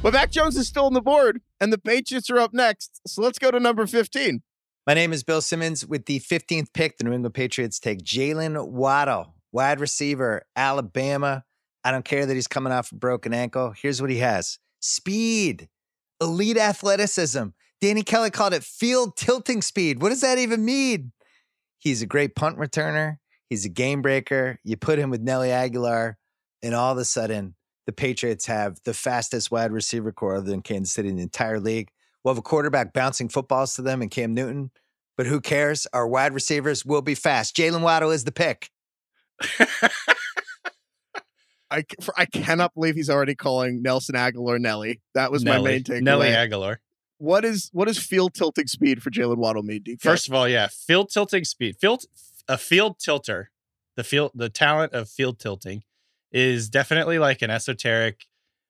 But Mac Jones is still on the board, and the Patriots are up next. So let's go to number fifteen. My name is Bill Simmons. With the 15th pick, the New England Patriots take Jaylen Waddle, wide receiver, Alabama. I don't care that he's coming off a broken ankle. Here's what he has speed, elite athleticism. Danny Kelly called it field tilting speed. What does that even mean? He's a great punt returner. He's a game breaker. You put him with Nelly Agholor, and all of a sudden, the Patriots have the fastest wide receiver corps other than Kansas City in the entire league. We'll have a quarterback bouncing footballs to them and Cam Newton, but who cares? Our wide receivers will be fast. Jaylen Waddle is the pick. I, c- for- I cannot believe he's already calling Nelson Agholor Nelly. That was my main takeaway. Nelly Agholor. What is what is field tilting speed for Jaylen Waddle mean? DK? First of all, yeah, field tilting speed. Field a field tilter, the field the talent of field tilting is definitely like an esoteric,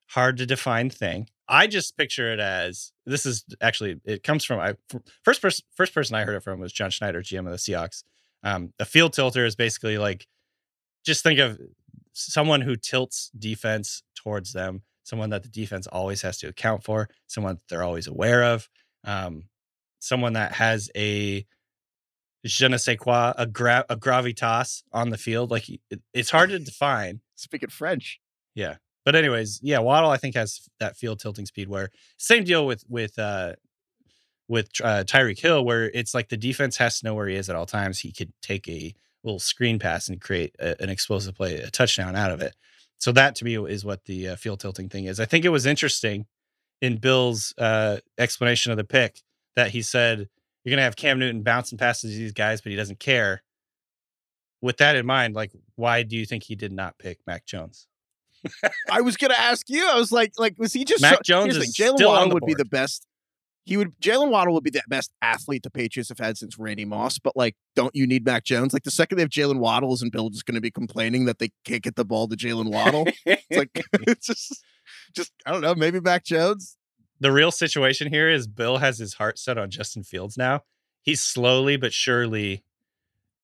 hard to define thing. I just picture it as this is actually it comes from I first person first person I heard it from was John Schneider, GM of the Seahawks. Um, a field tilter is basically like just think of someone who tilts defense towards them, someone that the defense always has to account for, someone that they're always aware of, um, someone that has a je ne sais quoi, a, gra- a gravitas on the field. Like it, it's hard to define. Speaking French. Yeah. But anyways, yeah, Waddle I think has that field tilting speed where same deal with with uh with uh, Tyreek Hill where it's like the defense has to know where he is at all times. He could take a little screen pass and create a, an explosive play, a touchdown out of it. So that to me is what the uh, field tilting thing is. I think it was interesting in Bill's uh, explanation of the pick that he said you're going to have Cam Newton bouncing passes to these guys, but he doesn't care. With that in mind, like, why do you think he did not pick Mac Jones? I was gonna ask you. I was like, like, was he just Mac so- Jones is Jalen still Waddle would be the best. He would Jaylen Waddle would be the best athlete the Patriots have had since Randy Moss. But like, don't you need Mac Jones? Like the second they have Jaylen Waddle, isn't Bill just going to be complaining that they can't get the ball to Jaylen Waddle? it's like it's just, just I don't know. Maybe Mac Jones. the real situation here is Bill has his heart set on Justin Fields now. He's slowly but surely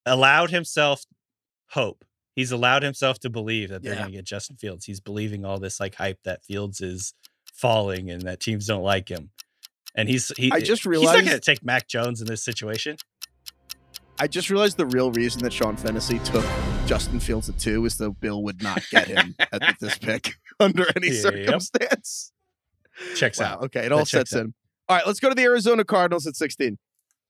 allowed himself hope. He's allowed himself to believe that they're Yeah. going to get Justin Fields. He's believing all this like hype that Fields is falling and that teams don't like him. And he's he I just realized he's not going to take Mac Jones in this situation. I just realized the real reason that Sean Fennessey took Justin Fields at two is so Bill would not get him at this pick under any Yep. circumstance. Checks Wow. out. Okay, it all sets out. in. All right, let's go to the Arizona Cardinals at 16.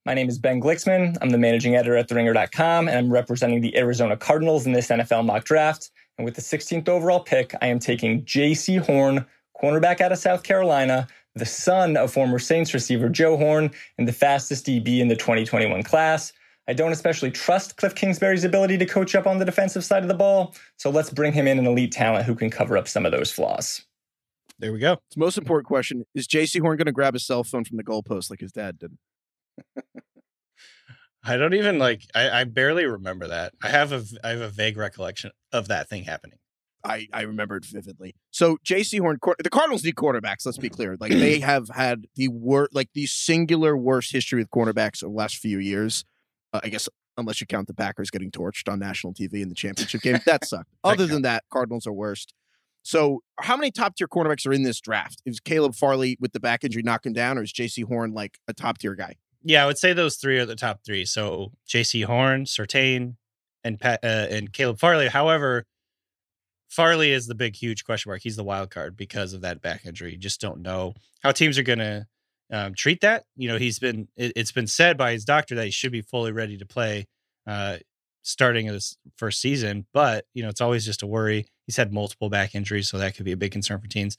My name is Ben Glicksman. I'm the managing editor at TheRinger.com, and I'm representing the Arizona Cardinals in this NFL mock draft. And with the 16th overall pick, I am taking Jaycee Horn, cornerback out of South Carolina, the son of former Saints receiver Joe Horn, and the fastest DB in the 2021 class. I don't especially trust Cliff Kingsbury's ability to coach up on the defensive side of the ball, so let's bring him in an elite talent who can cover up some of those flaws. There we go. The most important question. Is Jaycee Horn going to grab his cell phone from the goalpost like his dad did? I don't even like I, I barely remember that. I have a I have a vague recollection of that thing happening. I, I remember it vividly. So Jaycee Horn, the Cardinals need quarterbacks. Let's be clear. Like they have had the worst, like the singular worst history with cornerbacks over the last few years. Uh, I guess unless you count the Packers getting torched on national TV in the championship game, that sucked. Other than that, Cardinals are worst. So how many top tier cornerbacks are in this draft? Is Caleb Farley with the back injury knocking down, or is Jaycee Horn like a top tier guy? Yeah, I would say those three are the top three. So Jaycee Horn, Surtain, and Pat, uh, and Caleb Farley. However, Farley is the big, huge question mark. He's the wild card because of that back injury. You just don't know how teams are going to um, treat that. You know, he's been it, it's been said by his doctor that he should be fully ready to play uh, starting this first season, but you know, it's always just a worry. He's had multiple back injuries, so that could be a big concern for teams.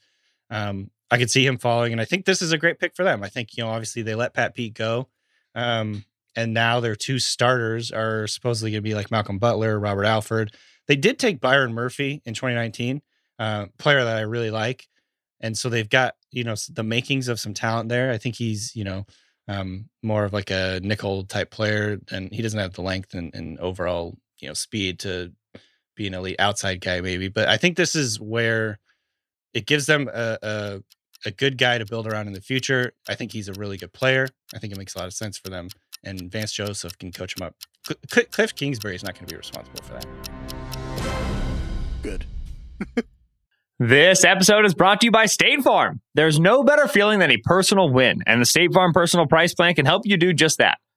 Um, I could see him falling, and I think this is a great pick for them. I think you know, obviously they let Pat Pete go, um, and now their two starters are supposedly going to be like Malcolm Butler, Robert Alford. They did take Byron Murphy in 2019, uh, player that I really like, and so they've got you know the makings of some talent there. I think he's you know um, more of like a nickel type player, and he doesn't have the length and, and overall you know speed to be an elite outside guy maybe. But I think this is where it gives them a, a a good guy to build around in the future. I think he's a really good player. I think it makes a lot of sense for them. And Vance Joseph can coach him up. Cl- Cliff Kingsbury is not going to be responsible for that. Good. This episode is brought to you by State Farm. There's no better feeling than a personal win, and the State Farm Personal Price Plan can help you do just that.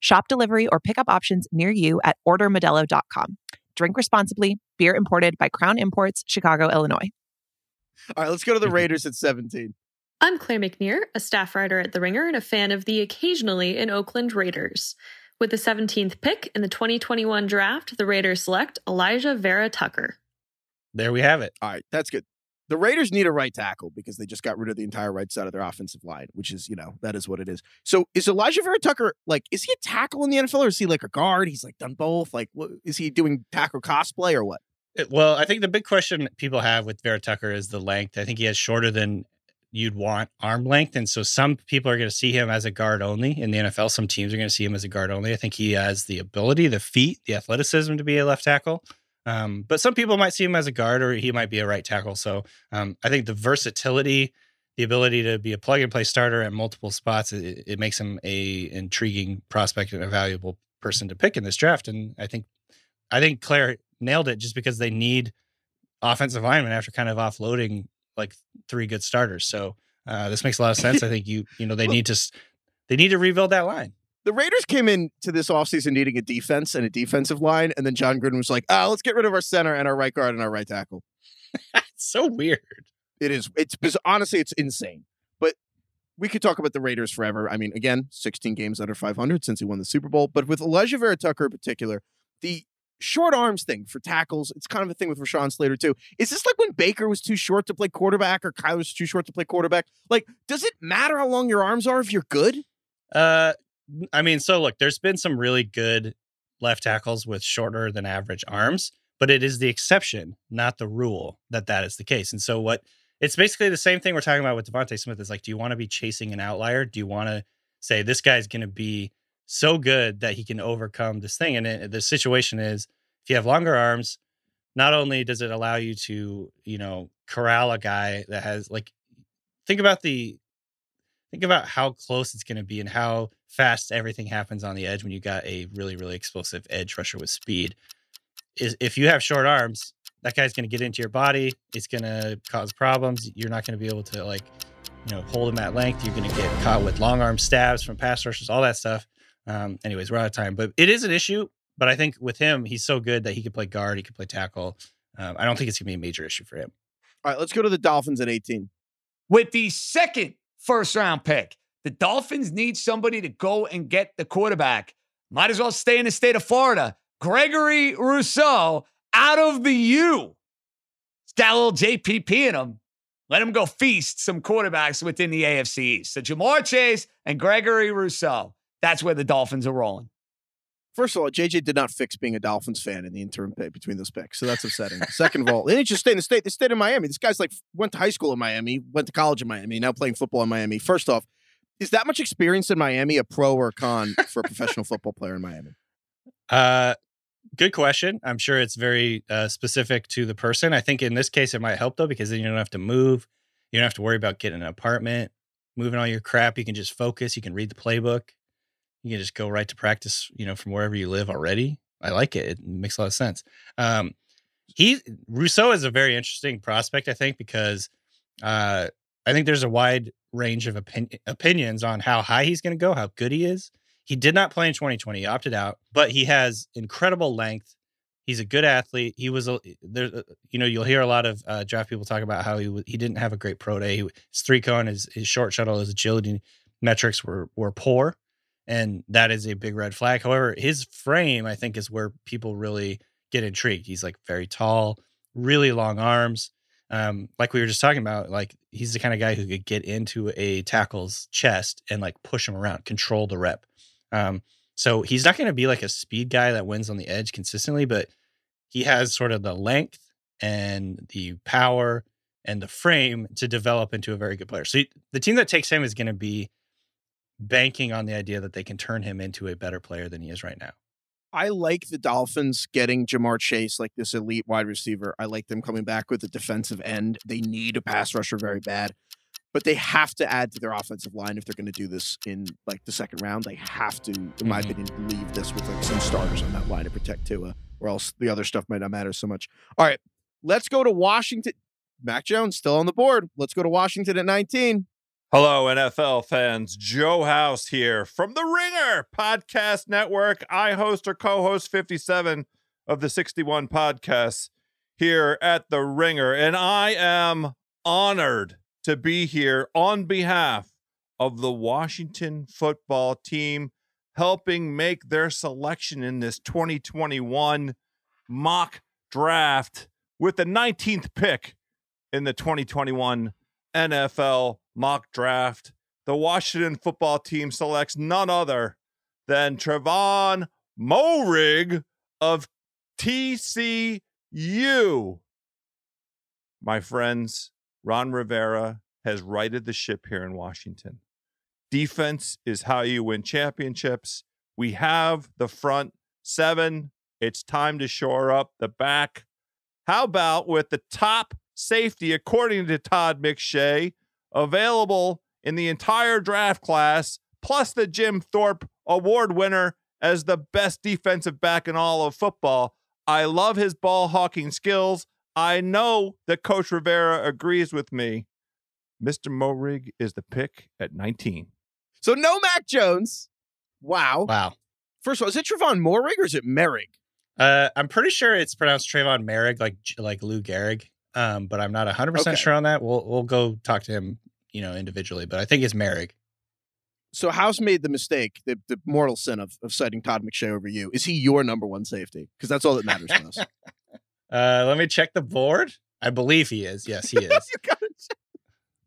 Shop delivery or pickup options near you at ordermodelo.com. Drink responsibly. Beer imported by Crown Imports, Chicago, Illinois. All right, let's go to the Raiders at 17. I'm Claire McNear, a staff writer at The Ringer and a fan of the occasionally in Oakland Raiders. With the 17th pick in the 2021 draft, the Raiders select Alijah Vera-Tucker. There we have it. All right, that's good. The Raiders need a right tackle because they just got rid of the entire right side of their offensive line, which is, you know, that is what it is. So is Alijah Vera-Tucker like, is he a tackle in the NFL or is he like a guard? He's like done both. Like, what, is he doing tackle cosplay or what? Well, I think the big question people have with Vera-Tucker is the length. I think he has shorter than you'd want arm length. And so some people are going to see him as a guard only in the NFL. Some teams are going to see him as a guard only. I think he has the ability, the feet, the athleticism to be a left tackle. Um, but some people might see him as a guard or he might be a right tackle. So um, I think the versatility, the ability to be a plug and play starter at multiple spots, it, it makes him a intriguing prospect and a valuable person to pick in this draft. And I think, I think Claire nailed it just because they need offensive linemen after kind of offloading like three good starters. So uh, this makes a lot of sense. I think you, you know, they need to, they need to rebuild that line. The Raiders came in to this offseason needing a defense and a defensive line. And then Jon Gruden was like, ah, let's get rid of our center and our right guard and our right tackle. it's so weird. It is. It's honestly, it's insane. But we could talk about the Raiders forever. I mean, again, 16 games under 500 since he won the Super Bowl. But with Alijah Vera-Tucker in particular, the short arms thing for tackles, it's kind of a thing with Rashawn Slater too. Is this like when Baker was too short to play quarterback or Kyler was too short to play quarterback? Like, does it matter how long your arms are if you're good? Uh, Mm, I mean, so look, there's been some really good left tackles with shorter than average arms, but it is the exception, not the rule, that that is the case. And so what it's basically the same thing we're talking about with DeVonta Smith is like, do you want to be chasing an outlier? Do you want to say this guy's going to be so good that he can overcome this thing? And it, the situation is, if you have longer arms, not only does it allow you to, you know, corral a guy that has like, think about the think about how close it's going to be and how fast everything happens on the edge when you got a really really explosive edge rusher with speed. Is if you have short arms that guy's going to get into your body it's going to cause problems you're not going to be able to like you know hold him at length you're going to get caught with long arm stabs from pass rushers all that stuff. Um anyways we're out of time but it is an issue but i think with him he's so good that he could play guard he could play tackle. Um, i don't think it's going to be a major issue for him. All right, let's go to the Dolphins at 18. With the second first round pick, the Dolphins need somebody to go and get the quarterback. Might as well stay in the state of Florida. Gregory Rousseau out of the U. He's got a little JPP in him. Let him go feast some quarterbacks within the AFC East. So Ja'Marr Chase and Gregory Rousseau. That's where the Dolphins are rolling. First of all, JJ did not fix being a Dolphins fan in the interim between those picks, so that's upsetting. Second of all, they didn't just stay in the state; they stayed in Miami. This guy's like went to high school in Miami, went to college in Miami, now playing football in Miami. First off, is that much experience in Miami a pro or a con for a professional football player in Miami? Uh, good question. I'm sure it's very uh, specific to the person. I think in this case it might help though because then you don't have to move. You don't have to worry about getting an apartment, moving all your crap. You can just focus. You can read the playbook. You can just go right to practice. You know, from wherever you live already. I like it. It makes a lot of sense. Um, he Rousseau is a very interesting prospect. I think because uh, I think there's a wide range of opin- opinions on how high he's going to go, how good he is. He did not play in 2020, he opted out, but he has incredible length. He's a good athlete. He was a there. uh, You know, you'll hear a lot of uh, draft people talk about how he he didn't have a great pro day. He, his three cone, his his short shuttle, his agility metrics were were poor, and that is a big red flag. However, his frame, I think, is where people really get intrigued. He's like very tall, really long arms. Um, like we were just talking about, like he's the kind of guy who could get into a tackle's chest and like push him around, control the rep. Um, so he's not going to be like a speed guy that wins on the edge consistently, but he has sort of the length and the power and the frame to develop into a very good player. So he- the team that takes him is going to be banking on the idea that they can turn him into a better player than he is right now. I like the Dolphins getting Ja'Marr Chase, like this elite wide receiver. I like them coming back with a defensive end. They need a pass rusher very bad, but they have to add to their offensive line if they're going to do this in like the second round. They have to, in my mm-hmm. opinion, leave this with like some starters on that line to protect Tua, or else the other stuff might not matter so much. All right, let's go to Washington. Mac Jones still on the board. Let's go to Washington at 19. Hello, NFL fans. Joe House here from the Ringer Podcast Network. I host or co host 57 of the 61 podcasts here at the Ringer, and I am honored to be here on behalf of the Washington football team, helping make their selection in this 2021 mock draft with the 19th pick in the 2021 NFL mock draft. The Washington football team selects none other than Trevon Moehrig of TCU. My friends, Ron Rivera has righted the ship here in Washington. Defense is how you win championships. We have the front seven. It's time to shore up the back. How about with the top safety, according to Todd McShay, available in the entire draft class, plus the Jim Thorpe Award winner as the best defensive back in all of football. I love his ball hawking skills. I know that Coach Rivera agrees with me. Mr. Moehrig is the pick at 19. So no Mac Jones. Wow. Wow. First of all, is it Trevon Moehrig or is it Merrig? Uh, I'm pretty sure it's pronounced Trayvon Merrig, like like Lou Gehrig, um, but I'm not 100 percent Okay. sure on that. We'll we'll go talk to him, you know, individually. But I think it's Merrick. So House made the mistake, the, the mortal sin of, of citing Todd McShay over you. Is he your number one safety? Because that's all that matters to us. Uh, let me check the board. I believe he is. Yes, he is.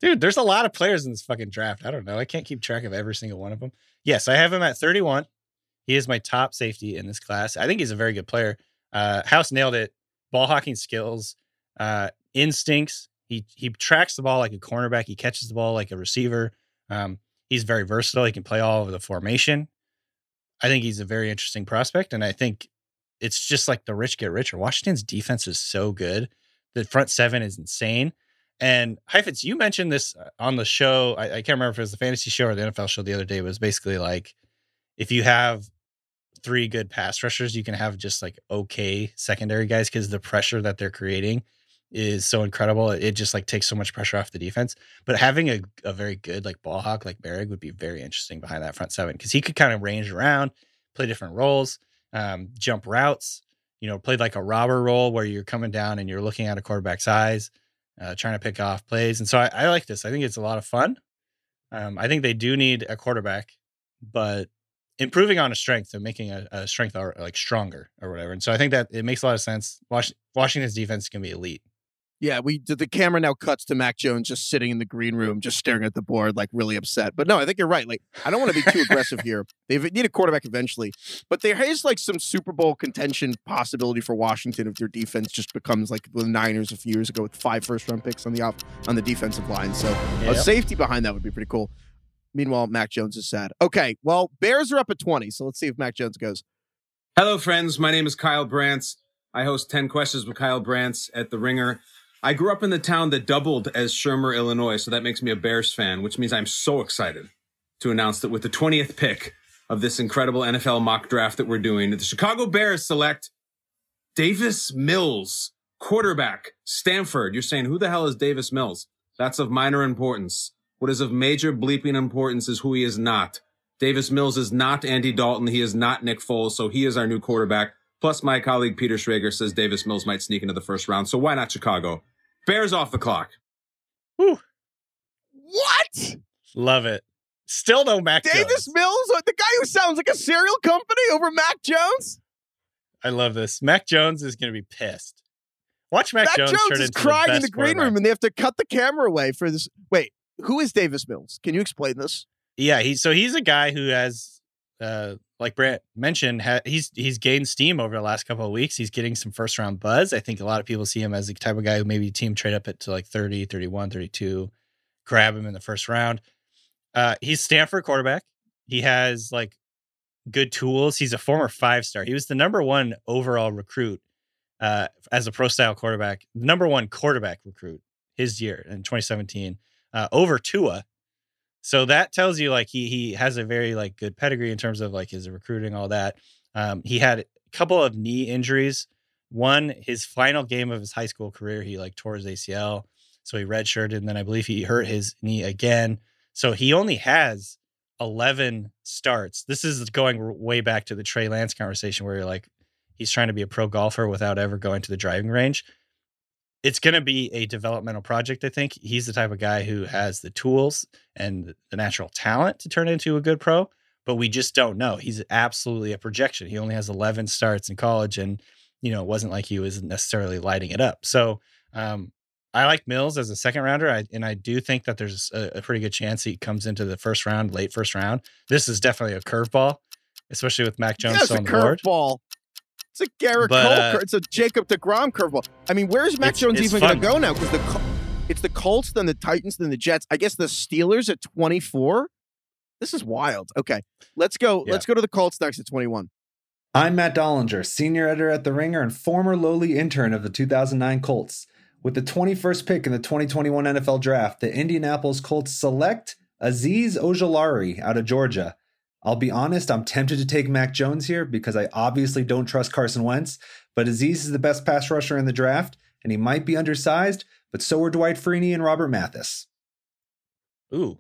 Dude, there's a lot of players in this fucking draft. I don't know. I can't keep track of every single one of them. Yes, I have him at 31. He is my top safety in this class. I think he's a very good player. Uh, House nailed it. Ball hawking skills, uh, instincts. He he tracks the ball like a cornerback. He catches the ball like a receiver. Um, he's very versatile. He can play all over the formation. I think he's a very interesting prospect, and I think it's just like the rich get richer. Washington's defense is so good. The front seven is insane. And Heifetz, you mentioned this uh, on the show. I, I can't remember if it was the fantasy show or the NFL show the other day. It was basically like if you have three good pass rushers, you can have just like okay secondary guys because the pressure that they're creating is so incredible. It, just like takes so much pressure off the defense. But having a, a very good like ball hawk like Berrig would be very interesting behind that front seven because he could kind of range around, play different roles, um, jump routes. You know, played like a robber role where you're coming down and you're looking at a quarterback's eyes, uh, trying to pick off plays. And so I, I like this. I think it's a lot of fun. Um, I think they do need a quarterback, but improving on a strength and making a, a strength or like stronger or whatever. And so I think that it makes a lot of sense. Wash, Washington's defense can be elite. Yeah, we the the camera now cuts to Mac Jones just sitting in the green room, just staring at the board, like really upset. But no, I think you're right. Like, I don't want to be too aggressive here. They need a quarterback eventually, but there is like some Super Bowl contention possibility for Washington if their defense just becomes like the Niners a few years ago with five first round picks on the off on the defensive line. So a safety behind that would be pretty cool. Meanwhile, Mac Jones is sad. Okay, well, Bears are up at 20, so let's see if Mac Jones goes. Hello, friends. My name is Kyle Brandt. I host 10 Questions with Kyle Brandt at The Ringer. I grew up in the town that doubled as Shermer, Illinois, so that makes me a Bears fan, which means I'm so excited to announce that with the 20th pick of this incredible NFL mock draft that we're doing, the Chicago Bears select Davis Mills, quarterback, Stanford. You're saying, who the hell is Davis Mills? That's of minor importance. What is of major bleeping importance is who he is not. Davis Mills is not Andy Dalton. He is not Nick Foles. So he is our new quarterback. Plus, my colleague Peter Schrager says Davis Mills might sneak into the first round. So why not Chicago? Bears off the clock. What? Love it. Still no Mac Davis Jones. Mills, the guy who sounds like a cereal company over Mac Jones? I love this. Mac Jones is going to be pissed. Watch Mac, Mac Jones, Jones turn is into crying the in the green room, and they have to cut the camera away for this. Wait, who is Davis Mills? Can you explain this? Yeah, he so he's a guy who has, uh, like Brandt mentioned, ha, he's he's gained steam over the last couple of weeks. He's getting some first round buzz. I think a lot of people see him as the type of guy who maybe team trade up it to like 30, 31, 32, grab him in the first round. Uh, he's Stanford quarterback. He has like good tools. He's a former five star. He was the number one overall recruit uh, as a pro style quarterback, number one quarterback recruit his year in 2017 uh, over Tua. So that tells you like he he has a very like good pedigree in terms of like his recruiting, all that. Um, he had a couple of knee injuries. One, his final game of his high school career, he like tore his ACL, so he redshirted, and then I believe he hurt his knee again. So he only has 11 starts. This is going way back to the Trey Lance conversation where you're like, he's trying to be a pro golfer without ever going to the driving range. It's going to be a developmental project, I think. He's the type of guy who has the tools and the natural talent to turn into a good pro, but we just don't know. He's absolutely a projection. He only has 11 starts in college, and, you know, it wasn't like he was necessarily lighting it up. So, um, I like Mills as a second rounder, I, and I do think that there's a, a pretty good chance he comes into the first round, late first round. This is definitely a curveball, especially with Mac Jones Yeah, it's still a on the board. curveball. It's a Garrett But, Cole. uh, cur- it's a Jacob Degrom curveball. I mean, where's Mac It's- Jones it's even going to go now? Because the it's the Colts, then the Titans, then the Jets. I guess the Steelers at 24. This is wild. Okay, let's go. Let's go to the Colts next at 21. I'm Matt Dollinger, senior editor at The Ringer and former lowly intern of the 2009 Colts. With the 21st pick in the 2021 NFL Draft, the Indianapolis Colts select Azeez Ojulari out of Georgia. I'll be honest, I'm tempted to take Mac Jones here because I obviously don't trust Carson Wentz, but Azeez is the best pass rusher in the draft, and he might be undersized, but so are Dwight Freeney and Robert Mathis. Ooh,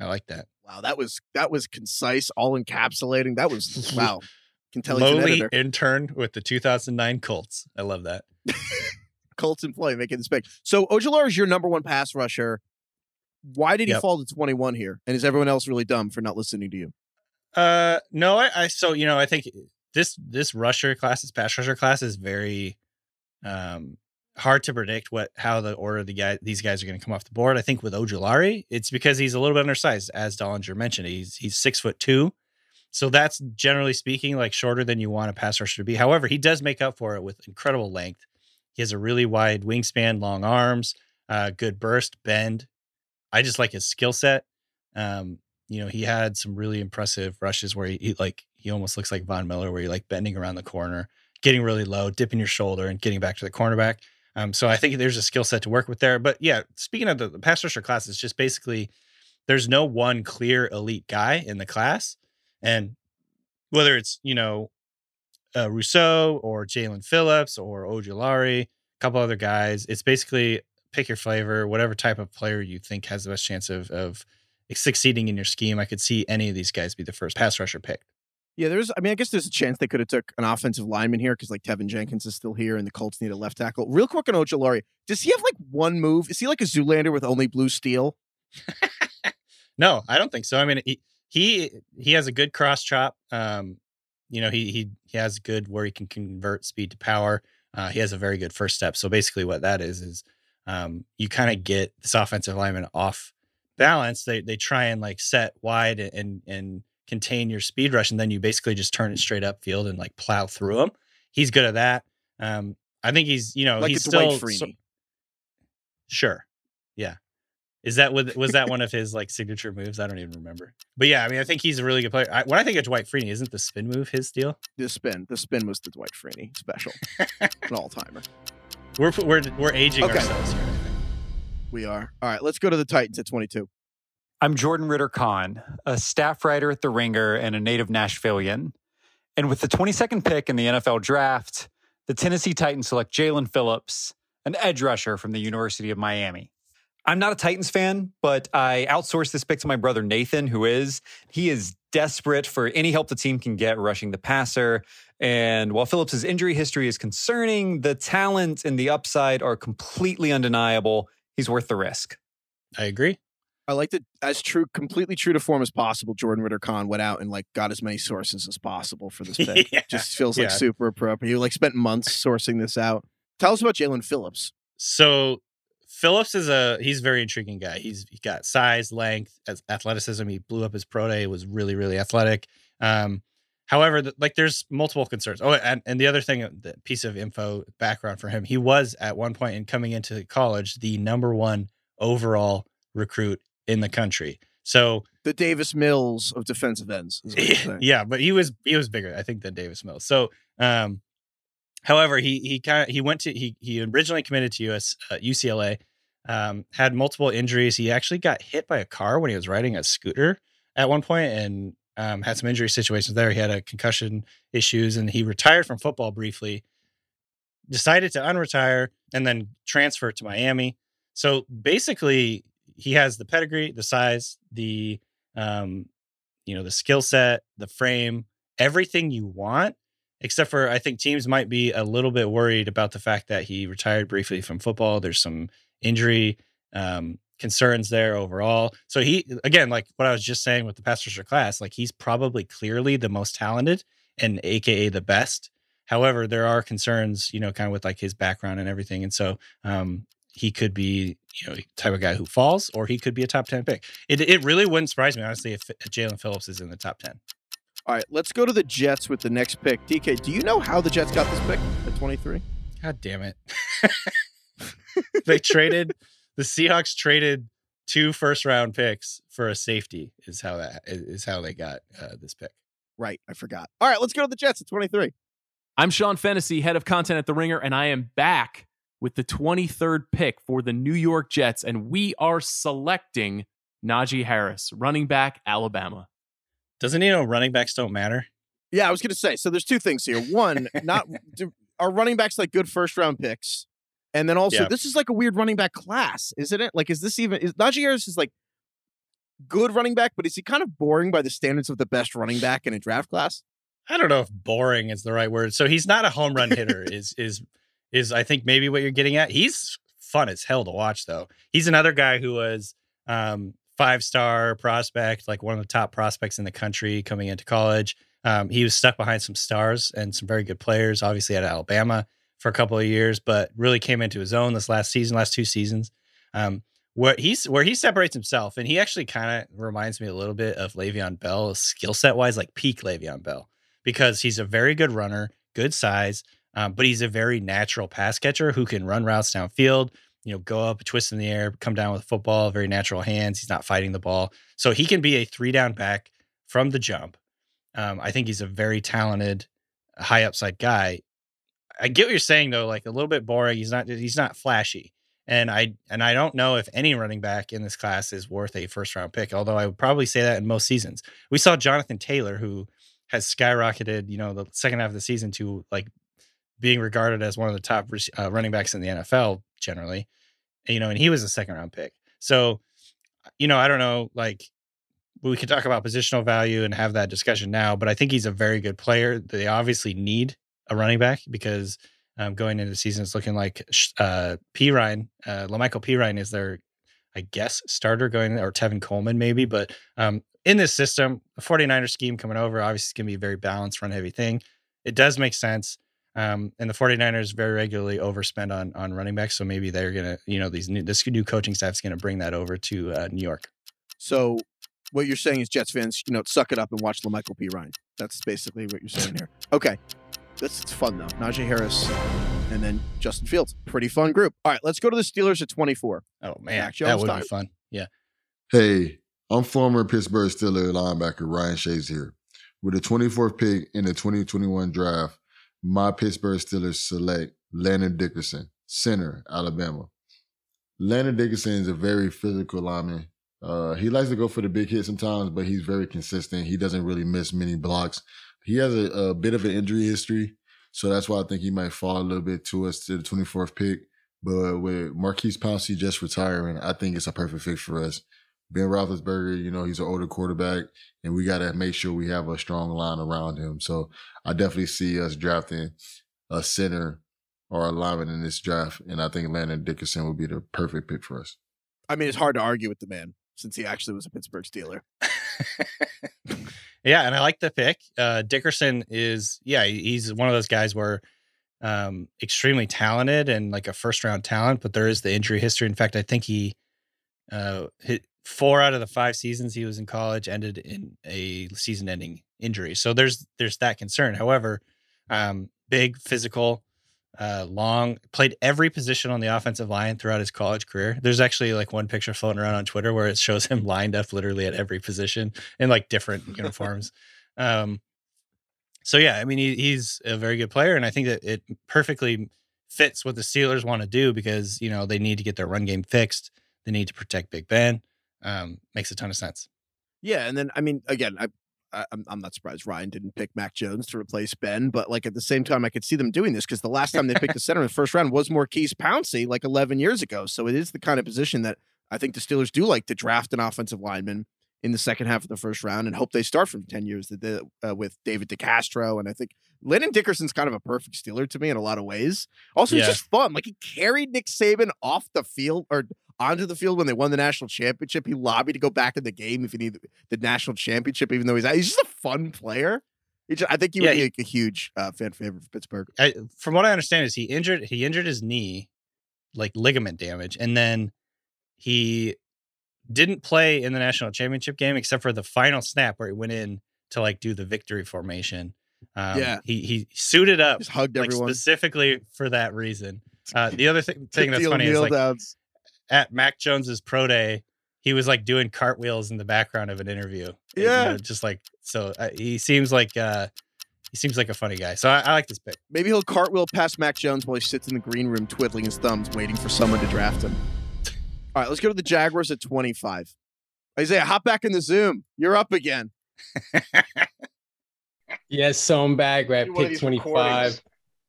I like that. Wow, that was that was concise, all encapsulating. That was wow. Can tell he's an Lowly editor. intern with the 2009 Colts. I love that. Colts in play, making this big. So Ojolari is your number one pass rusher. Why did he Yep. fall to 21 here? And is everyone else really dumb for not listening to you? Uh, no, I, I so you know I think this this rusher class, this pass rusher class, is very um hard to predict what how the order the guy these guys are going to come off the board. I think with Ojulari, it's because he's a little bit undersized, as Dollinger mentioned. He's he's six foot two, so that's generally speaking like shorter than you want a pass rusher to be. However, he does make up for it with incredible length. He has a really wide wingspan, long arms, uh, good burst, bend. I just like his skill set. Um, you know, he had some really impressive rushes where he, he like he almost looks like Von Miller, where you're like bending around the corner, getting really low, dipping your shoulder, and getting back to the cornerback. Um, so I think there's a skill set to work with there. But yeah, speaking of the, the pass rusher class, it's just basically there's no one clear elite guy in the class, and whether it's you know uh, Rousseau or Jaelan Phillips or Ojulari, a couple other guys, it's basically pick your flavor, whatever type of player you think has the best chance of of succeeding in your scheme. I could see any of these guys be the first pass rusher picked. Yeah, there's. I mean, I guess there's a chance they could have took an offensive lineman here because like Teven Jenkins is still here, and the Colts need a left tackle. Real quick on Ojulari, does he have like one move? Is he like a Zoolander with only blue steel? No, I don't think so. I mean, he he, he has a good cross chop. Um, you know, he he he has good where he can convert speed to power. Uh, he has a very good first step. So basically, what that is is um, you kind of get this offensive lineman off balance. They they try and like set wide and and contain your speed rush, and then you basically just turn it straight up field and like plow through them. He's good at that. Um, I think he's you know Like he's still so- sure, yeah. Is that was was that one of his like signature moves? I don't even remember. But yeah, I mean, I think he's a really good player. I, when I think of Dwight Freeney, isn't the spin move his deal? The spin, the spin was the Dwight Freeney special, an all timer. We're we're we're aging Okay. ourselves here. We are. All right, let's go to the Titans at 22. I'm Jordan Ritter Conn, a staff writer at The Ringer and a native Nashvilleian. And with the 22nd pick in the NFL draft, the Tennessee Titans select Jaelan Phillips, an edge rusher from the University of Miami. I'm not a Titans fan, but I outsourced this pick to my brother Nathan, who is. He is desperate for any help the team can get rushing the passer. And while Phillips' injury history is concerning, the talent and the upside are completely undeniable. He's worth the risk. I agree. I like that as true, completely true to form as possible. Jordan Ritter Conn went out and like got as many sources as possible for this pick. Yeah. Just feels like Yeah. super appropriate. He like spent months sourcing this out. Tell us about Jaelan Phillips. So Phillips is a he's a very intriguing guy. He's he got size, length, as athleticism. He blew up his pro day. Was really really athletic. Um, however, like there's multiple concerns. Oh, and, and the other thing, the piece of info background for him, he was at one point in coming into college the number one overall recruit in the country. So The Davis Mills of defensive ends. is what you're yeah, but he was he was bigger, I think, than Davis Mills. So, um, however, he he kind of he went to he he originally committed to US uh, UCLA, um, had multiple injuries. He actually got hit by a car when he was riding a scooter at one point, and um, had some injury situations there. He had a concussion issues, and he retired from football briefly. Decided to unretire and then transfer to Miami. So basically, he has the pedigree, the size, the um, you know, the skill set, the frame, everything you want, except for I think teams might be a little bit worried about the fact that he retired briefly from football. There's some injury um, concerns there overall. So he, again, like what I was just saying with the pass rusher class, like he's probably clearly the most talented and AKA the best. However, there are concerns, you know, kind of with like his background and everything. And so um, he could be, you know, type of guy who falls, or he could be a top 10 pick. It, it really wouldn't surprise me, honestly, if Jaelan Phillips is in the top 10. All right, let's go to the Jets with the next pick. DK, do you know how the Jets got this pick at 23? God damn it. they traded, the Seahawks traded two first round picks for a safety, is how that is how they got uh, this pick. Right, I forgot. All right, let's go to the Jets at 23. I'm Sean Fennessey, head of content at The Ringer, and I am back with the 23rd pick for the New York Jets, and we are selecting Najee Harris, running back, Alabama. Doesn't he know running backs don't matter? Yeah, I was going to say. So there's two things here. One, not do, are running backs like good first round picks, and then also Yeah. this is like a weird running back class, isn't it? Like, is this even is Najee Harris is like good running back, but is he kind of boring by the standards of the best running back in a draft class? I don't know if boring is the right word. So he's not a home run hitter, is is is I think maybe what you're getting at. He's fun as hell to watch though. He's another guy who was um five star prospect, like one of the top prospects in the country coming into college. Um, he was stuck behind some stars and some very good players, obviously at Alabama for a couple of years, but really came into his own this last season, last two seasons. Um, where he's where he separates himself, and he actually kind of reminds me a little bit of Le'Veon Bell, skill set wise, like peak Le'Veon Bell, because he's a very good runner, good size, um, but he's a very natural pass catcher who can run routes downfield. You know, go up, twist in the air, come down with football, very natural hands. He's not fighting the ball, so he can be a three down back from the jump. Um, I think he's a very talented, high upside guy. I get what you're saying though, like a little bit boring. He's not he's not flashy. And I and I don't know if any running back in this class is worth a first round pick, although I would probably say that in most seasons. We saw Jonathan Taylor, who has skyrocketed, you know, the second half of the season to like being regarded as one of the top uh, running backs in the NFL generally, you know, and he was a second round pick. So, you know, I don't know, like we could talk about positional value and have that discussion now, but I think he's a very good player. They obviously need a running back because um, going into the season, it's looking like uh, Perine, uh, La'Mical Perine is their, I guess, starter going, or Tevin Coleman maybe. But um, in this system, the 49er scheme coming over, obviously, it's going to be a very balanced, run heavy thing. It does make sense. Um, and the 49ers very regularly overspend on on running backs. So maybe they're going to, you know, these new, this new coaching staff is going to bring that over to uh, New York. So what you're saying is Jets fans, you know, suck it up and watch La'Mical Perine. That's basically what you're saying here. Okay. This is fun though. Najee Harris and then Justin Fields. Pretty fun group. All right, let's go to the Steelers at 24. Oh man, Mac that Jones would time. be fun. Yeah. Hey, I'm former Pittsburgh Steelers linebacker Ryan Shazier here. With the 24th pick in the 2021 draft, my Pittsburgh Steelers select Landon Dickerson, center, Alabama. Landon Dickerson is a very physical lineman. Uh, he likes to go for the big hit sometimes, but he's very consistent. He doesn't really miss many blocks. He has a, a bit of an injury history, so that's why I think he might fall a little bit to us to the 24th pick. But with Maurkice Pouncey just retiring, I think it's a perfect fit for us. Ben Roethlisberger, you know, he's an older quarterback, and we got to make sure we have a strong line around him. So I definitely see us drafting a center or a lineman in this draft, and I think Landon Dickerson would be the perfect pick for us. I mean, it's hard to argue with the man. since he actually was a Pittsburgh Steeler. Yeah, and I like the pick. Uh, Dickerson is, yeah, he's one of those guys where um, extremely talented and like a first round talent, but there is the injury history. In fact, I think he uh, hit four out of the five seasons he was in college ended in a season ending injury. So there's there's that concern. However, um, big, physical, uh, long, played every position on the offensive line throughout his college career. There's actually like one picture floating around on Twitter where it shows him lined up literally at every position in like different uniforms. Um, so yeah, I mean he, he's a very good player, and I think that it perfectly fits what the Steelers want to do because you know they need to get their run game fixed. They need to protect Big Ben. Um, makes a ton of sense. Yeah, and then I mean, again, I, I I'm I'm not surprised Ryan didn't pick Mac Jones to replace Ben, but like at the same time, I could see them doing this because the last time they picked a center in the first round was Maurkice Pouncey like 11 years ago. So it is the kind of position that I think the Steelers do like to draft an offensive lineman in the second half of the first round and hope they start from 10 years that they- uh, with David DeCastro. And I think Landon Dickerson's kind of a perfect Steeler to me in a lot of ways. Also, Yeah. it's just fun. Like he carried Nick Saban off the field or onto the field when they won the national championship. He lobbied to go back in the game if he needed the national championship, even though he's out. He's just a fun player. He ju- I think he would Yeah, be he- like a huge uh, fan favorite for Pittsburgh. I, from what I understand, is he injured he injured his knee, like ligament damage, and then he didn't play in the national championship game except for the final snap where he went in to like do the victory formation. Um, Yeah. he he suited up, Just hugged like everyone. specifically for that reason. Uh, the other thing, thing that's funny is like downs. At Mac Jones's pro day, he was like doing cartwheels in the background of an interview. You Yeah. know, just like so. Uh, he seems like uh, he seems like a funny guy. So I, I like this pick. Maybe he'll cartwheel past Mac Jones while he sits in the green room twiddling his thumbs, waiting for someone to draft him. All right, let's go to the Jaguars at 25. Isaiah, hop back in the Zoom. You're up again. Yes, so I'm back. We're at Do one of pick 25.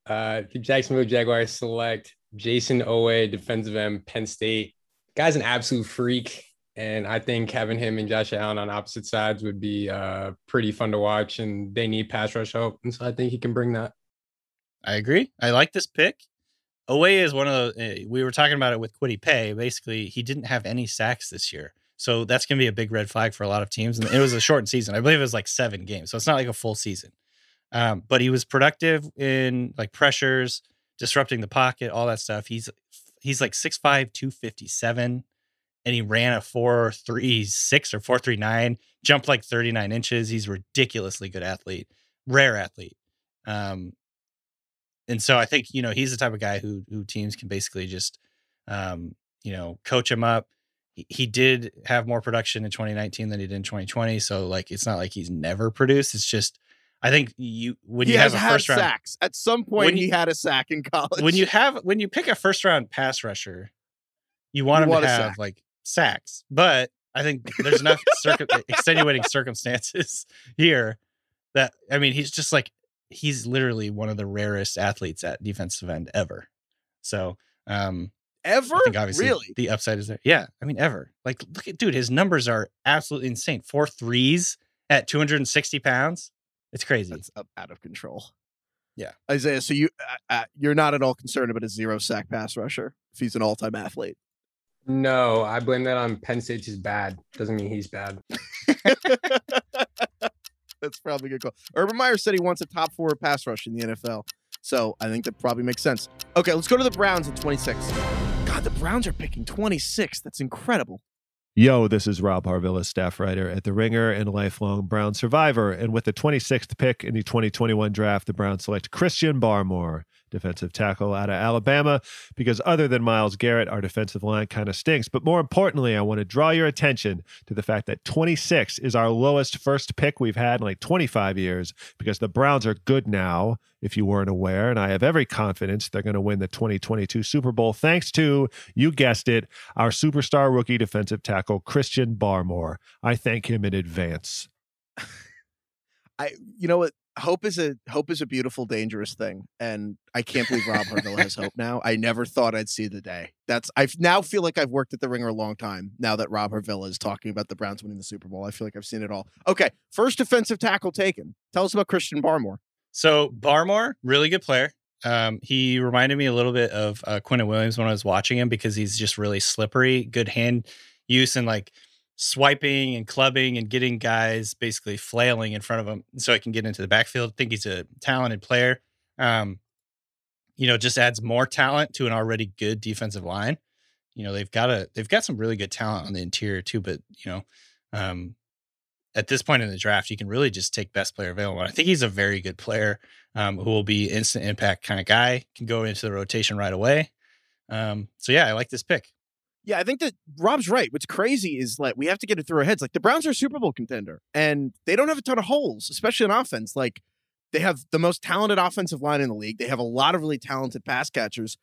Uh, the Jacksonville Jaguars select Jayson Oweh, defensive end, Penn State. Guy's an absolute freak. And I think having him and Josh Allen on opposite sides would be uh, pretty fun to watch. And they need pass rush help. And so I think he can bring that. I agree. I like this pick. Oweh is one of the. uh, We were talking about it with Kwity Paye. Basically, he didn't have any sacks this year, so that's going to be a big red flag for a lot of teams. And it was a shortened season. I believe it was like seven games, so it's not like a full season. Um, but he was productive in like pressures, disrupting the pocket, all that stuff. He's he's like 6'5", 257, and he ran a four three six or four three nine, jumped like thirty nine inches. He's ridiculously good athlete, rare athlete. Um, and so I think you know he's the type of guy who who teams can basically just um, you know coach him up. He, he did have more production in 2019 than he did in 2020, so like it's not like he's never produced. It's just I think you when he you has have a first round sacks. At some point, When he had a sack in college. when you have when you pick a first round pass rusher, you want You him want to have sack. like sacks. But I think there's enough circum- extenuating circumstances here that I mean he's just like he's literally one of the rarest athletes at defensive end ever. So um ever I think obviously really the upside is there. Yeah, I mean ever. Like look at dude, his numbers are absolutely insane. Four threes at 260 pounds. It's crazy. That's up out of control. Yeah. Isaiah, so you uh, uh, you're not at all concerned about a zero sack pass rusher if he's an all time athlete. No, I blame that on Penn State's is bad. Doesn't mean he's bad. That's probably a good call. Urban Meyer said he wants a top four pass rush in the NFL. So I think that probably makes sense. Okay, let's go to the Browns at 26. God, the Browns are picking 26. That's incredible. Yo, this is Rob Harvilla, staff writer at The Ringer and lifelong Brown survivor. And with the 26th pick in the 2021 draft, the Browns select Christian Barmore, defensive tackle out of Alabama, because other than Myles Garrett, our defensive line kind of stinks. But more importantly, I want to draw your attention to the fact that 26 is our lowest first pick we've had in like 25 years, because the Browns are good now, if you weren't aware. And I have every confidence they're going to win the 2022 Super Bowl, thanks to, you guessed it, our superstar rookie defensive tackle, Christian Barmore. I thank him in advance. I you know what? Hope is a hope is a beautiful, dangerous thing. And I can't believe Rob Harvilla has hope now. I never thought I'd see the day. That's I now feel like I've worked at the ringer a long time now that Rob Harvilla is talking about the Browns winning the Super Bowl. I feel like I've seen it all. Okay. First defensive tackle taken. Tell us about Christian Barmore. So Barmore, really good player. Um, he reminded me a little bit of uh, Quinnen Williams when I was watching him because he's just really slippery, good hand use, and like swiping and clubbing and getting guys basically flailing in front of him so he can get into the backfield. I think he's a talented player. Um, you know, just adds more talent to an already good defensive line. You know, they've got a they've got some really good talent on the interior too, but you know, um, at this point in the draft, you can really just take best player available. I think he's a very good player um, who will be instant impact kind of guy, can go into the rotation right away. Um, so yeah, I like this pick. Yeah, I think that Rob's right. What's crazy is like we have to get it through our heads. Like the Browns are a Super Bowl contender, and they don't have a ton of holes, especially in offense. Like they have the most talented offensive line in the league. They have a lot of really talented pass catchers.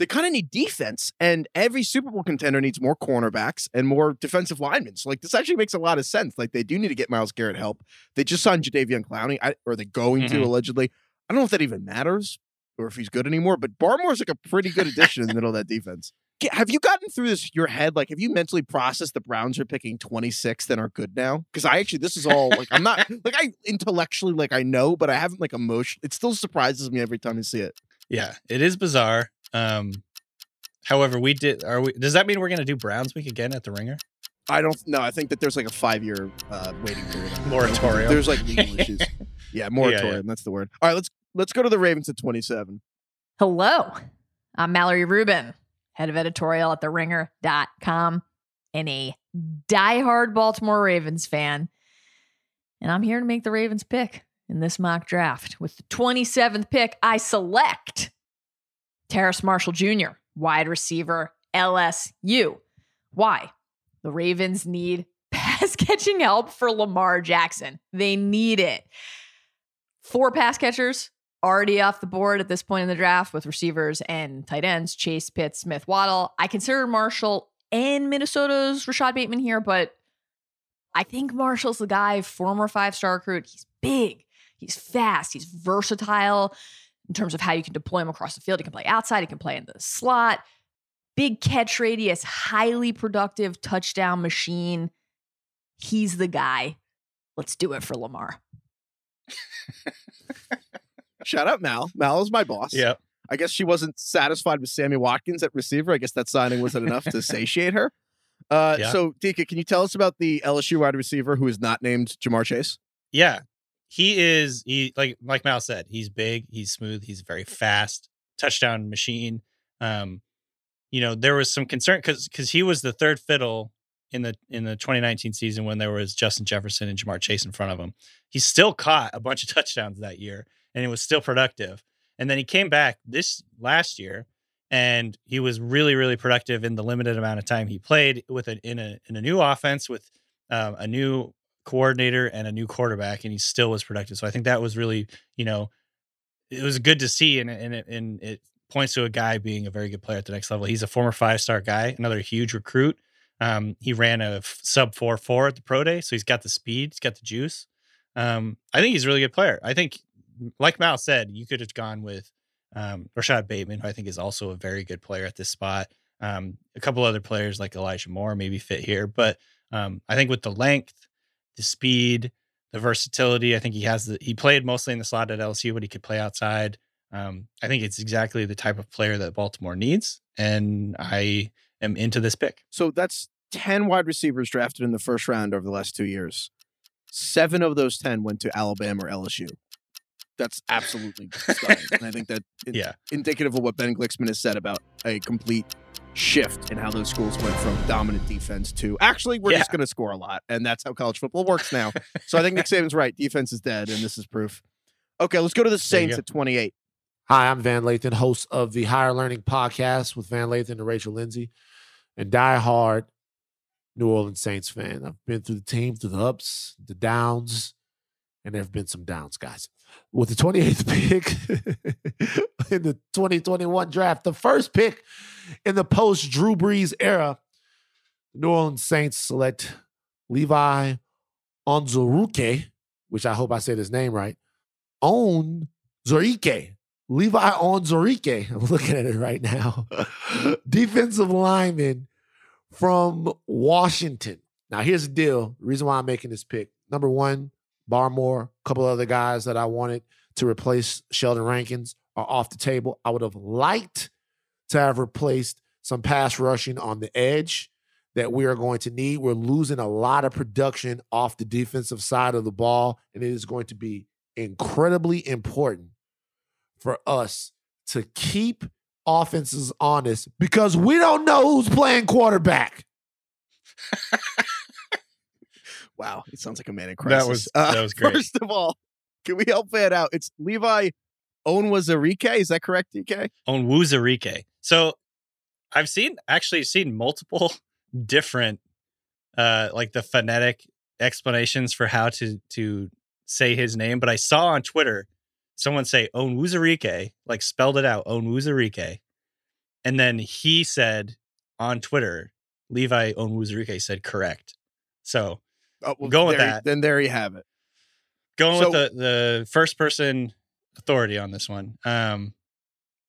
They kind of need defense, and every Super Bowl contender needs more cornerbacks and more defensive linemen. So, like, this actually makes a lot of sense. Like, they do need to get Myles Garrett help. They just signed Jadeveon Clowney, I, or they're going Mm-hmm. to allegedly. I don't know if that even matters or if he's good anymore, but Barmore's like a pretty good addition in the middle of that defense. Ge- Have you gotten through this your head? Like, have you mentally processed the Browns are picking 26th and are good now? Because I actually, this is all like, I'm not like I intellectually like I know, but I haven't like emotion. It still surprises me every time I see it. Yeah, it is bizarre. Um, however, we did. Are we? Does that mean we're going to do Browns week again at the Ringer? I don't know. I think that there's like a five year uh, waiting period. on. Moratorium. There's like legal issues. Yeah, moratorium. That's the word. All right, let's let's go to the Ravens at 27. Hello, I'm Mallory Rubin, head of editorial at theringer.com and a diehard Baltimore Ravens fan. And I'm here to make the Ravens pick in this mock draft. With the 27th pick, I select Terrace Marshall Jr., wide receiver, LSU. Why? The Ravens need pass catching help for Lamar Jackson. They need it. Four pass catchers already off the board at this point in the draft with receivers and tight ends Chase, Pitts, Smith, Waddle. I consider Marshall and Minnesota's Rashod Bateman here, but I think Marshall's the guy, former five star recruit. He's big, he's fast, he's versatile in terms of how you can deploy him across the field. He can play outside, he can play in the slot. Big catch radius, highly productive touchdown machine. He's the guy. Let's do it for Lamar. Shout out Mal. Mal is my boss. Yeah. I guess she wasn't satisfied with Sammy Watkins at receiver. I guess that signing wasn't enough to satiate her. Uh, Yeah. So, Dika, can you tell us about the LSU wide receiver who is not named Ja'Marr Chase? Yeah, he is. He like like Mal said, he's big, he's smooth, he's very fast, touchdown machine. Um, you know, there was some concern because because he was the third fiddle in the in the 2019 season when there was Justin Jefferson and Ja'Marr Chase in front of him. He still caught a bunch of touchdowns that year, and it was still productive. And then he came back this last year, and he was really really productive in the limited amount of time he played with a in a in a new offense with um, a new coordinator and a new quarterback, and he still was productive. So I think that was really, you know, it was good to see, and and it, and it points to a guy being a very good player at the next level. He's a former five star guy, another huge recruit. Um, he ran a f- sub four four at the pro day, so he's got the speed, he's got the juice. Um, I think he's a really good player. I think, like Mal said, you could have gone with um, Rashod Bateman, who I think is also a very good player at this spot. Um, a couple other players like Elijah Moore maybe fit here, but um, I think with the length, the speed, the versatility, I think he has the. He played mostly in the slot at LSU, but he could play outside. Um, I think it's exactly the type of player that Baltimore needs, and I am into this pick. So that's 10 wide receivers drafted in the first round over the last two years. Seven of those 10 went to Alabama or LSU. That's absolutely stunning. and I think that it's Yeah. indicative of what Ben Glicksman has said about a complete shift in how those schools went from dominant defense to actually, we're just going to score a lot. And that's how college football works now. so I think Nick Saban's right. Defense is dead, and this is proof. Okay, let's go to the Saints at 28. Hi, I'm Van Lathan, host of the Higher Learning Podcast with Van Lathan and Rachel Lindsay, and die-hard New Orleans Saints fan. I've been through the team, through the ups, the downs, and there have been some downs, guys. With the 28th pick in the 2021 draft, the first pick in the post Drew Brees era, the New Orleans Saints select Levi Onzoruke, which I hope I said his name right. On Zorike. Levi Onzorike. I'm looking at it right now. Defensive lineman from Washington. Now, here's the deal. The reason why I'm making this pick. Number one, Barmore, a couple other guys that I wanted to replace Sheldon Rankins are off the table. I would have liked to have replaced some pass rushing on the edge. that we are going to need. We're losing a lot of production off the defensive side of the ball, and it is going to be incredibly important for us to keep offenses honest because we don't know who's playing quarterback. Wow, it sounds like a man in crisis. That was that was great. First of all, can we help Van out? It's Levi Onwazarike. Is that correct, DK? on Wuzarike. So I've seen actually seen multiple different uh like the phonetic explanations for how to to say his name, but I saw on Twitter someone say Onwuzurike, like spelled it out, Onwuzurike. And then he said on Twitter, Levi Onwuzurike said correct. So Oh, well, Go with there- that. Then there you have it. going So- with the the first person authority on this one. Um,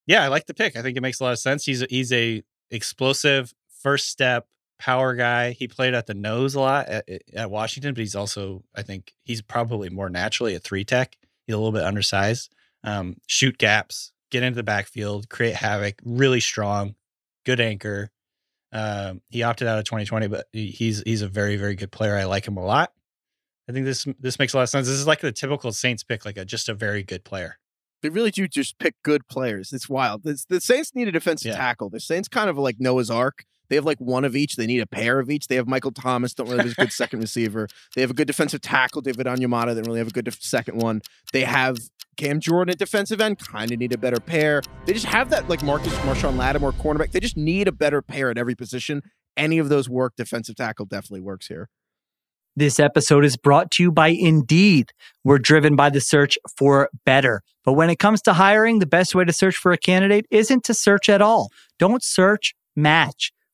yeah, I like the pick. I think it makes a lot of sense. He's a, he's a explosive first step power guy. He played at the nose a lot at, at Washington, but he's also I think he's probably more naturally a three tech. He's a little bit undersized. Um, shoot gaps, get into the backfield, create havoc. Really strong, good anchor. Um, he opted out of 2020, but he's he's a very very good player. I like him a lot. I think this this makes a lot of sense. This is like the typical Saints pick, like a just a very good player. They really do just pick good players. It's wild. It's, the Saints need a defensive Yeah. tackle. The Saints kind of like Noah's Ark. They have like one of each. They need a pair of each. They have Michael Thomas, don't really have a good second receiver. They have a good defensive tackle, David Onyemata, they really have a good def- second one. They have Cam Jordan at defensive end, kind of need a better pair. They just have that like Marcus Marshon Lattimore cornerback. They just need a better pair at every position. Any of those work. Defensive tackle definitely works here. This episode is brought to you by Indeed. We're driven by the search for better. But when it comes to hiring, the best way to search for a candidate isn't to search at all. Don't search, match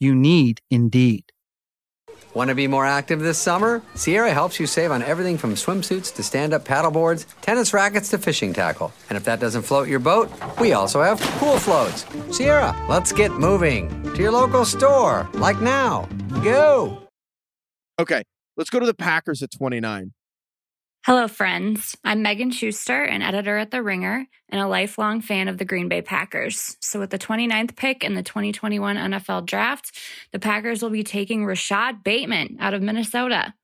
You need Indeed. Want to be more active this summer? Sierra helps you save on everything from swimsuits to stand up paddleboards, tennis rackets to fishing tackle. And if that doesn't float your boat, we also have pool floats. Sierra, let's get moving to your local store, like now. Go! Okay, let's go to the Packers at 29. Hello, friends. I'm Megan Schuster, an editor at The Ringer and a lifelong fan of the Green Bay Packers. So, with the 29th pick in the 2021 NFL Draft, the Packers will be taking Rashod Bateman out of Minnesota.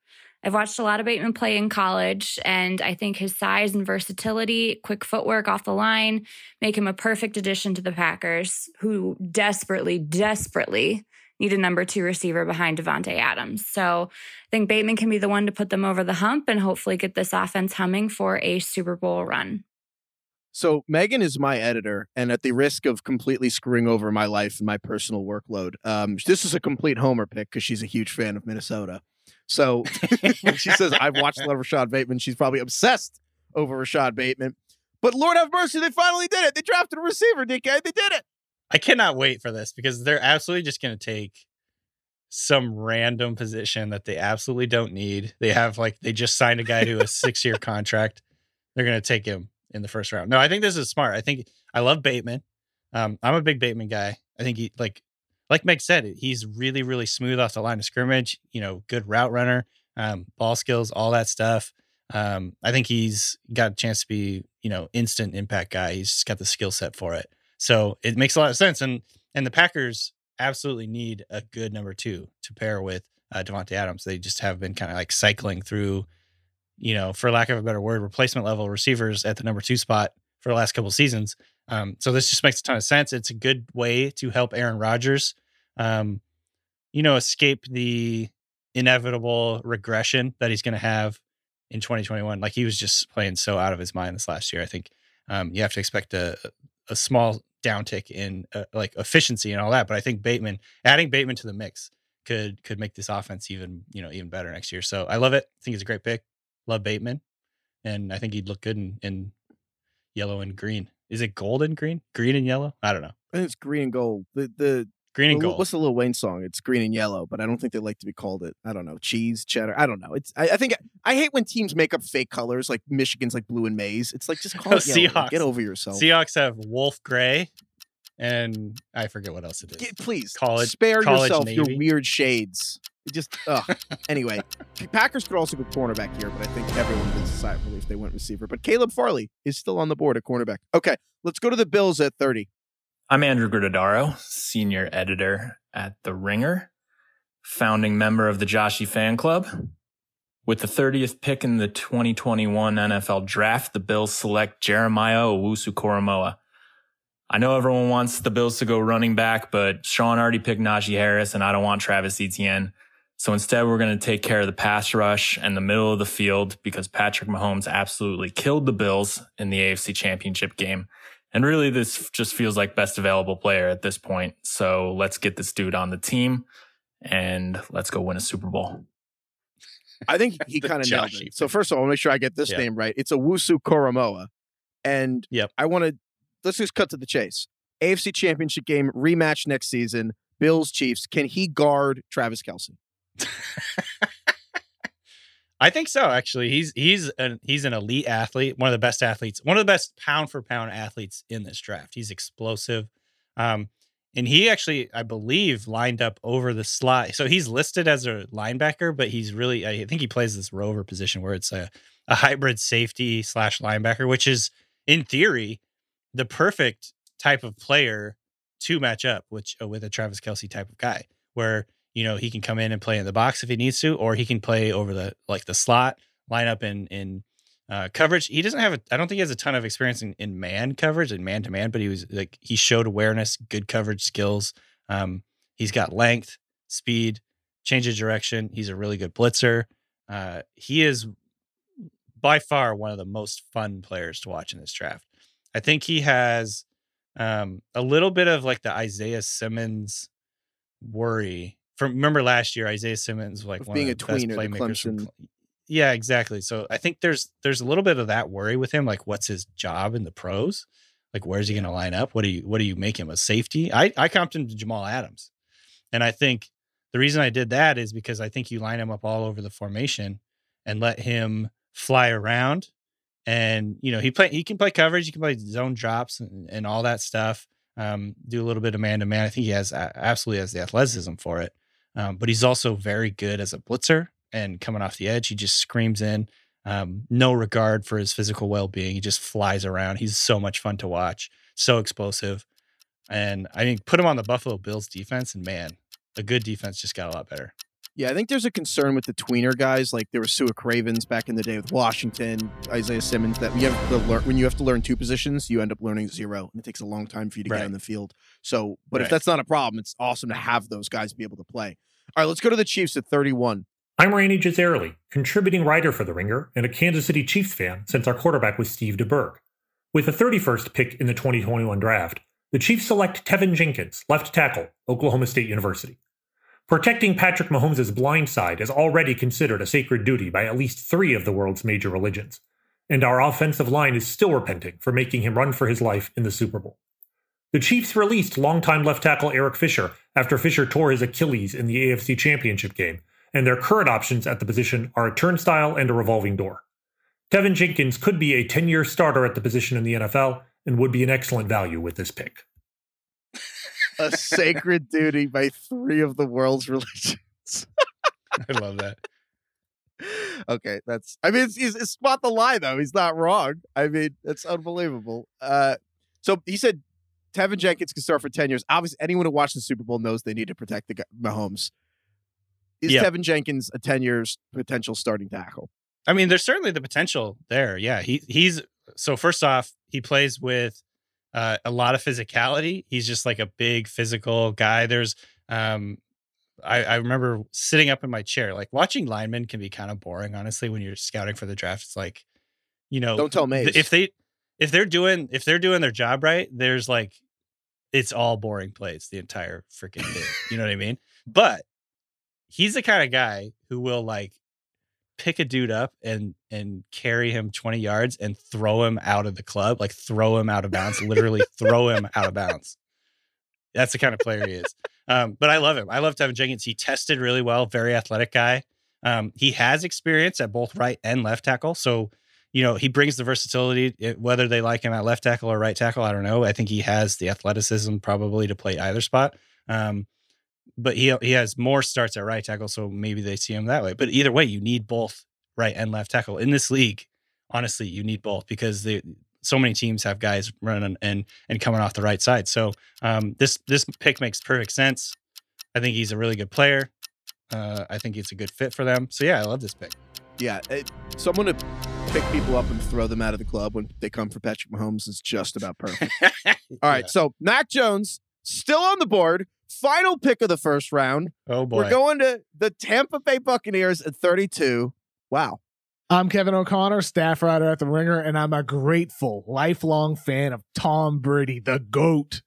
I've watched a lot of Bateman play in college, and I think his size and versatility, quick footwork off the line, make him a perfect addition to the Packers, who desperately, desperately need a number two receiver behind Davante Adams. So I think Bateman can be the one to put them over the hump and hopefully get this offense humming for a Super Bowl run. So Megan is my editor, and at the risk of completely screwing over my life and my personal workload, um, this is a complete homer pick because she's a huge fan of Minnesota. So she says I've watched a lot of Rashod Bateman, she's probably obsessed over Rashod Bateman. But Lord have mercy, they finally did it. They drafted a receiver, DK. They did it. I cannot wait for this because they're absolutely just going to take some random position that they absolutely don't need. They have like they just signed a guy to a six year contract. They're going to take him in the first round. No, I think this is smart. I think I love Bateman. Um, I'm a big Bateman guy. I think he like like Meg said, he's really really smooth off the line of scrimmage. You know, good route runner, um, ball skills, all that stuff. Um, I think he's got a chance to be you know instant impact guy. He's just got the skill set for it. So it makes a lot of sense. And and the Packers absolutely need a good number two to pair with uh, Davante Adams. They just have been kind of like cycling through, you know, for lack of a better word, replacement level receivers at the number two spot for the last couple seasons. Um, so this just makes a ton of sense. It's a good way to help Aaron Rodgers, um, you know, escape the inevitable regression that he's going to have in 2021. Like he was just playing so out of his mind this last year. I think um, you have to expect a a small downtick in uh, like efficiency and all that. But I think Bateman, adding Bateman to the mix, could could make this offense even you know even better next year. So I love it. I think it's a great pick. Love Bateman, and I think he'd look good in, in yellow and green. Is it gold and green? Green and yellow? I don't know. I think it's green and gold. The the Green and gold. What's the Lil Wayne song? It's green and yellow, but I don't think they like to be called it. I don't know, cheese, cheddar. I don't know. It's. I, I think I hate when teams make up fake colors, like Michigan's like blue and maize. It's like just call Oh, it yellow. Seahawks. Get over yourself. Seahawks have wolf gray, and I forget what else it is. Get- please college. spare college yourself Navy. your weird shades. It just ugh. anyway, Packers could also go cornerback here, but I think everyone sigh of relief they went receiver. But Caleb Farley is still on the board at cornerback. Okay, let's go to the Bills at thirty. I'm Andrew Gruttadaro, senior editor at The Ringer, founding member of the Joshi fan club. With the 30th pick in the 2021 NFL draft, the Bills select Jeremiah Owusu-Koramoah. I know everyone wants the Bills to go running back, but Sean already picked Najee Harris, and I don't want Travis Etienne. So instead, we're going to take care of the pass rush and the middle of the field because Patrick Mahomes absolutely killed the Bills in the AFC Championship game. And really, this just feels like best available player at this point. So let's get this dude on the team and let's go win a Super Bowl. I think he kind of nailed Joshi it. So first of all, I want to make sure I get this Yeah. name right. It's Owusu-Koramoah, and Yep. I want to let's just cut to the chase. AFC Championship game rematch next season. Bills Chiefs. Can he guard Travis Kelce? I think so. Actually, he's he's an he's an elite athlete, one of the best athletes, one of the best pound for pound athletes in this draft. He's explosive, um, and he actually, I believe, lined up over the slot. So he's listed as a linebacker, but he's really, I think he plays this rover position where it's a a hybrid safety slash linebacker, which is in theory the perfect type of player to match up with with a Travis Kelce type of guy, where you know he can come in and play in the box if he needs to, or he can play over the like the slot, lineup in in uh, coverage. He doesn't have a, I don't think he has a ton of experience in, in man coverage and man to man, but he was like he showed awareness, good coverage skills. Um, he's got length, speed, change of direction. He's a really good blitzer. Uh, he is by far one of the most fun players to watch in this draft. I think he has um, a little bit of like the Isaiah Simmons worry from remember last year Isaiah Simmons was like one being of a the best tweener, playmakers from yeah exactly so I think there's there's a little bit of that worry with him like what's his job in the pros? Like where's he going to line up? What do you what do you make him a safety? I I comped him to Jamal Adams and I think the reason I did that is because I think you line him up all over the formation and let him fly around and you know he play he can play coverage he can play zone drops and, and all that stuff um, do a little bit of man to man i think he has absolutely has the athleticism for it um, but he's also very good as a blitzer and coming off the edge he just screams in um, no regard for his physical well-being he just flies around he's so much fun to watch so explosive and i think put him on the buffalo bills defense and man a good defense just got a lot better Yeah, I think there's a concern with the tweener guys. Like there was Su'a Cravens back in the day with Washington, Isaiah Simmons. That you have to learn when you have to learn two positions, you end up learning zero, and it takes a long time for you to Right. get on the field. So, but if that's not a problem, it's awesome to have those guys be able to play. All right, let's go to the Chiefs at 31. I'm Rany Jazayerli, contributing writer for The Ringer and a Kansas City Chiefs fan since our quarterback was Steve DeBerg. With the 31st pick in the 2021 draft, the Chiefs select Teven Jenkins, left tackle, Oklahoma State University. Protecting Patrick Mahomes' blind side is already considered a sacred duty by at least three of the world's major religions, and our offensive line is still repenting for making him run for his life in the Super Bowl. The Chiefs released longtime left tackle Eric Fisher after Fisher tore his Achilles in the AFC Championship game, and their current options at the position are a turnstile and a revolving door. Teven Jenkins could be a 10 year starter at the position in the NFL and would be an excellent value with this pick. A sacred duty by three of the world's religions. i love that okay, that's. I mean, it's, it's, it's spot the lie though. He's not wrong. I mean, it's unbelievable. Uh, so he said Teven Jenkins can start for ten years. Obviously, anyone who watched the Super Bowl knows they need to protect the Mahomes. Is Yeah. Teven Jenkins a ten years potential starting tackle? I mean, there's certainly the potential there. Yeah, he he's so first off, he plays with uh, a lot of physicality. He's just like a big physical guy. There's um, I, I remember sitting up in my chair, like watching linemen can be kind of boring, honestly. When you're scouting for the draft, it's like, you know, Don't tell Mace. if they if they're doing if they're doing their job right, there's like it's all boring plays the entire freaking day. you know what I mean? But he's the kind of guy who will like pick a dude up and and carry him 20 yards and throw him out of the club, like throw him out of bounds, literally throw him out of bounds. That's the kind of player he is. Um, but I love him. I love Teven Jenkins. He tested really well, very athletic guy. Um, he has experience at both right and left tackle. So, you know, he brings the versatility, it- whether they like him at left tackle or right tackle. I don't know. I think he has the athleticism probably to play either spot. Um, but he he has more starts at right tackle, so maybe they see him that way. But either way, you need both right and left tackle in this league. Honestly, you need both because they, so many teams have guys running and and coming off the right side. So um, this this pick makes perfect sense. I think he's a really good player. Uh, I think it's a good fit for them. So yeah, I love this pick. Yeah, it, someone to pick people up and throw them out of the club when they come for Patrick Mahomes is just about perfect. All right, so Mac Jones still on the board. Final pick of the first round. Oh boy. We're going to the Tampa Bay Buccaneers at 32. Wow. I'm Kevin O'Connor, staff writer at The Ringer, and I'm a grateful, lifelong fan of Tom Brady, the GOAT.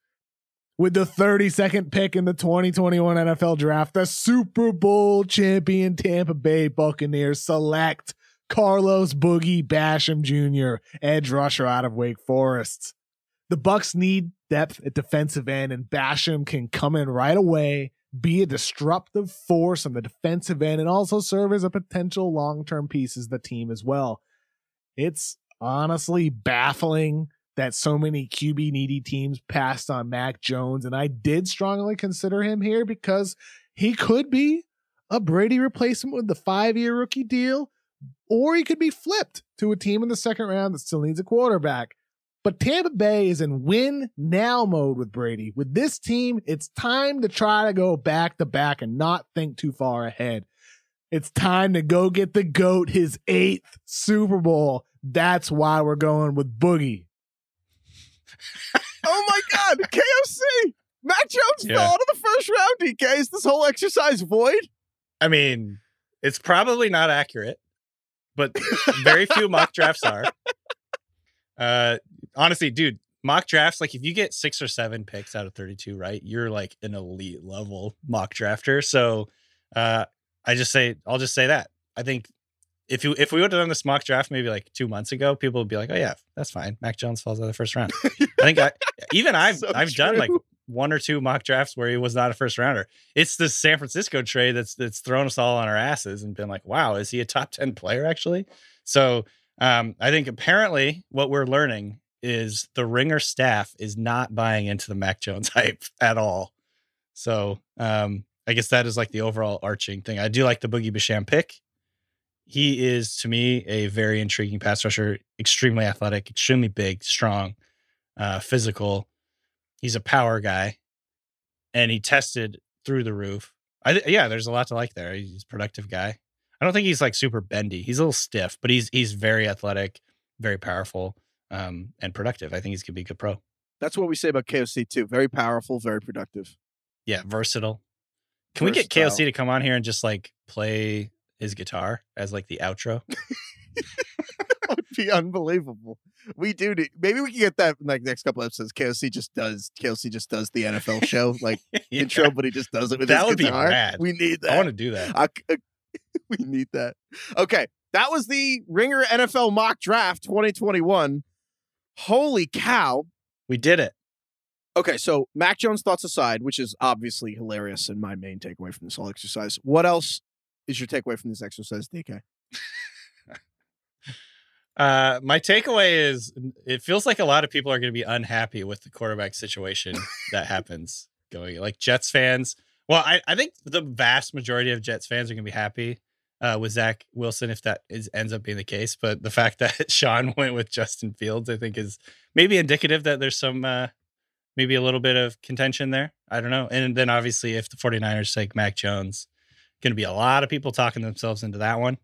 With the 32nd pick in the 2021 NFL Draft, the Super Bowl champion Tampa Bay Buccaneers select Carlos Boogie Basham Jr., edge rusher out of Wake Forest. The Bucks need depth at defensive end, and Basham can come in right away, be a disruptive force on the defensive end, and also serve as a potential long-term piece as the team as well. It's honestly baffling that so many QB needy teams passed on Mac Jones, and I did strongly consider him here because he could be a Brady replacement with the five-year rookie deal, or he could be flipped to a team in the second round that still needs a quarterback. But Tampa Bay is in win now mode with Brady. With this team, it's time to try to go back to back and not think too far ahead. It's time to go get the GOAT his eighth Super Bowl. That's why we're going with Boogie. Oh my God, KFC. Mac Jones Yeah. fell out of the first round, DK. Is this whole exercise void? I mean, it's probably not accurate, but very few mock drafts are. Uh, honestly, dude, mock drafts like if you get six or seven picks out of thirty-two, right, you're like an elite level mock drafter. So, uh, I just say, I'll just say that I think if you if we would have done this mock draft maybe like two months ago, people would be like, oh yeah, that's fine. Mac Jones falls out of the first round. I think I even I've So I've done like true. One or two mock drafts where he was not a first rounder. It's the San Francisco trade that's that's thrown us all on our asses and been like, wow, is he a top 10 player actually? So um, I think apparently what we're learning is the ringer staff is not buying into the Mac Jones hype at all. So um, I guess that is like the overall arching thing. I do like the Boogie Basham pick. He is to me a very intriguing pass rusher, extremely athletic, extremely big, strong, uh, physical. He's a power guy, and he tested through the roof. I th- yeah, there's a lot to like there. He's a productive guy. I don't think he's like super bendy. He's a little stiff, but he's he's very athletic, very powerful, um, and productive. I think he's gonna be a good pro. That's what we say about KOC too. Very powerful, very productive. Yeah, versatile. Can we get KOC to come on here and just like play his guitar as like the outro? that would be unbelievable. We do. Need, maybe we can get that in like next couple episodes. KOC just does. KOC just does the NFL show like Yeah. intro, but he just does it with That would be guitar. rad. We need that. I want to do that. I c- uh, we need that. Okay, that was the Ringer NFL mock draft 2021. Holy cow! We did it. Okay, so Mac Jones thoughts aside, which is obviously hilarious and my main takeaway from this whole exercise. What else is your takeaway from this exercise, DK? Uh, my takeaway is it feels like a lot of people are going to be unhappy with the quarterback situation that happens going like Jets fans. Well, I, I think the vast majority of Jets fans are going to be happy uh, with Zach Wilson if that is ends up being the case. But the fact that Sean went with Justin Fields, I think, is maybe indicative that there's some uh, maybe a little bit of contention there. I don't know. And then obviously, if the 49ers take Mac Jones, going to be a lot of people talking themselves into that one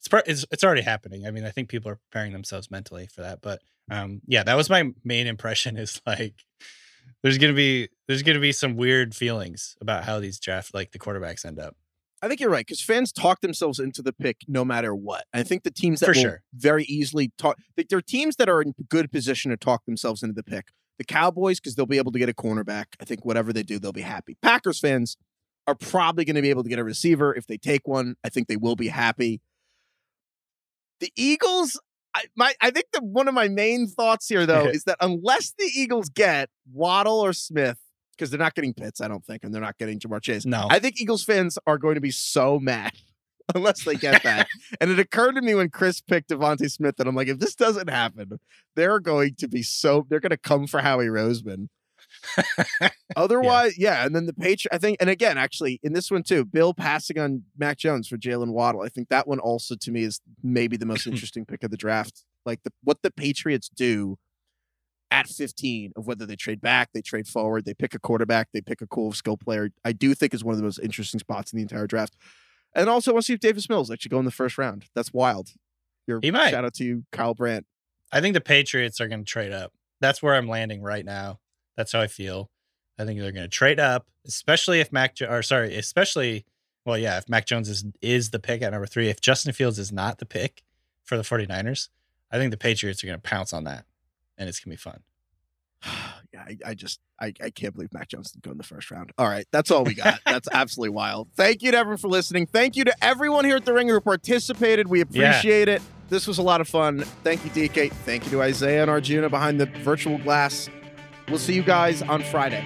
it's, it's it's already happening. I mean, I think people are preparing themselves mentally for that. But um, yeah, that was my main impression. Is like there's gonna be there's gonna be some weird feelings about how these draft like the quarterbacks end up. I think you're right because fans talk themselves into the pick no matter what. I think the teams that For will sure. very easily talk, there are teams that are in good position to talk themselves into the pick. The Cowboys because they'll be able to get a cornerback. I think whatever they do, they'll be happy. Packers fans are probably going to be able to get a receiver if they take one. I think they will be happy. The Eagles, I, my, I think the one of my main thoughts here though is that unless the Eagles get Waddle or Smith, because they're not getting Pitts, I don't think, and they're not getting Ja'Marr Chase. No. I think Eagles fans are going to be so mad unless they get that. and it occurred to me when Chris picked DeVonta Smith that I'm like, if this doesn't happen, they're going to be so they're going to come for Howie Roseman. Otherwise, yeah. And then the Patri I think, and again, actually, in this one too, Bill passing on Mac Jones for Jaylen Waddle. I think that one also to me is maybe the most interesting pick of the draft. Like the what the Patriots do at 15 of whether they trade back, they trade forward, they pick a quarterback, they pick a cool skill player. I do think is one of the most interesting spots in the entire draft. And also, I want to see if Davis Mills actually go in the first round. That's wild. Your He might. shout out to you, Kyle Brandt. I think the Patriots are going to trade up. That's where I'm landing right now. That's how I feel. I think they're going to trade up, especially if Mac or sorry, especially well, yeah, if Mac Jones is is the pick at number 3, if Justin Fields is not the pick for the 49ers, I think the Patriots are going to pounce on that and it's going to be fun. Yeah, I, I just I, I can't believe Mac Jones didn't go in the first round. All right, that's all we got. that's absolutely wild. Thank you to everyone for listening. Thank you to everyone here at the Ringer who participated. We appreciate it. This was a lot of fun. Thank you, DK. Thank you to Isaiah and Arjuna behind the virtual glass. We'll see you guys on Friday.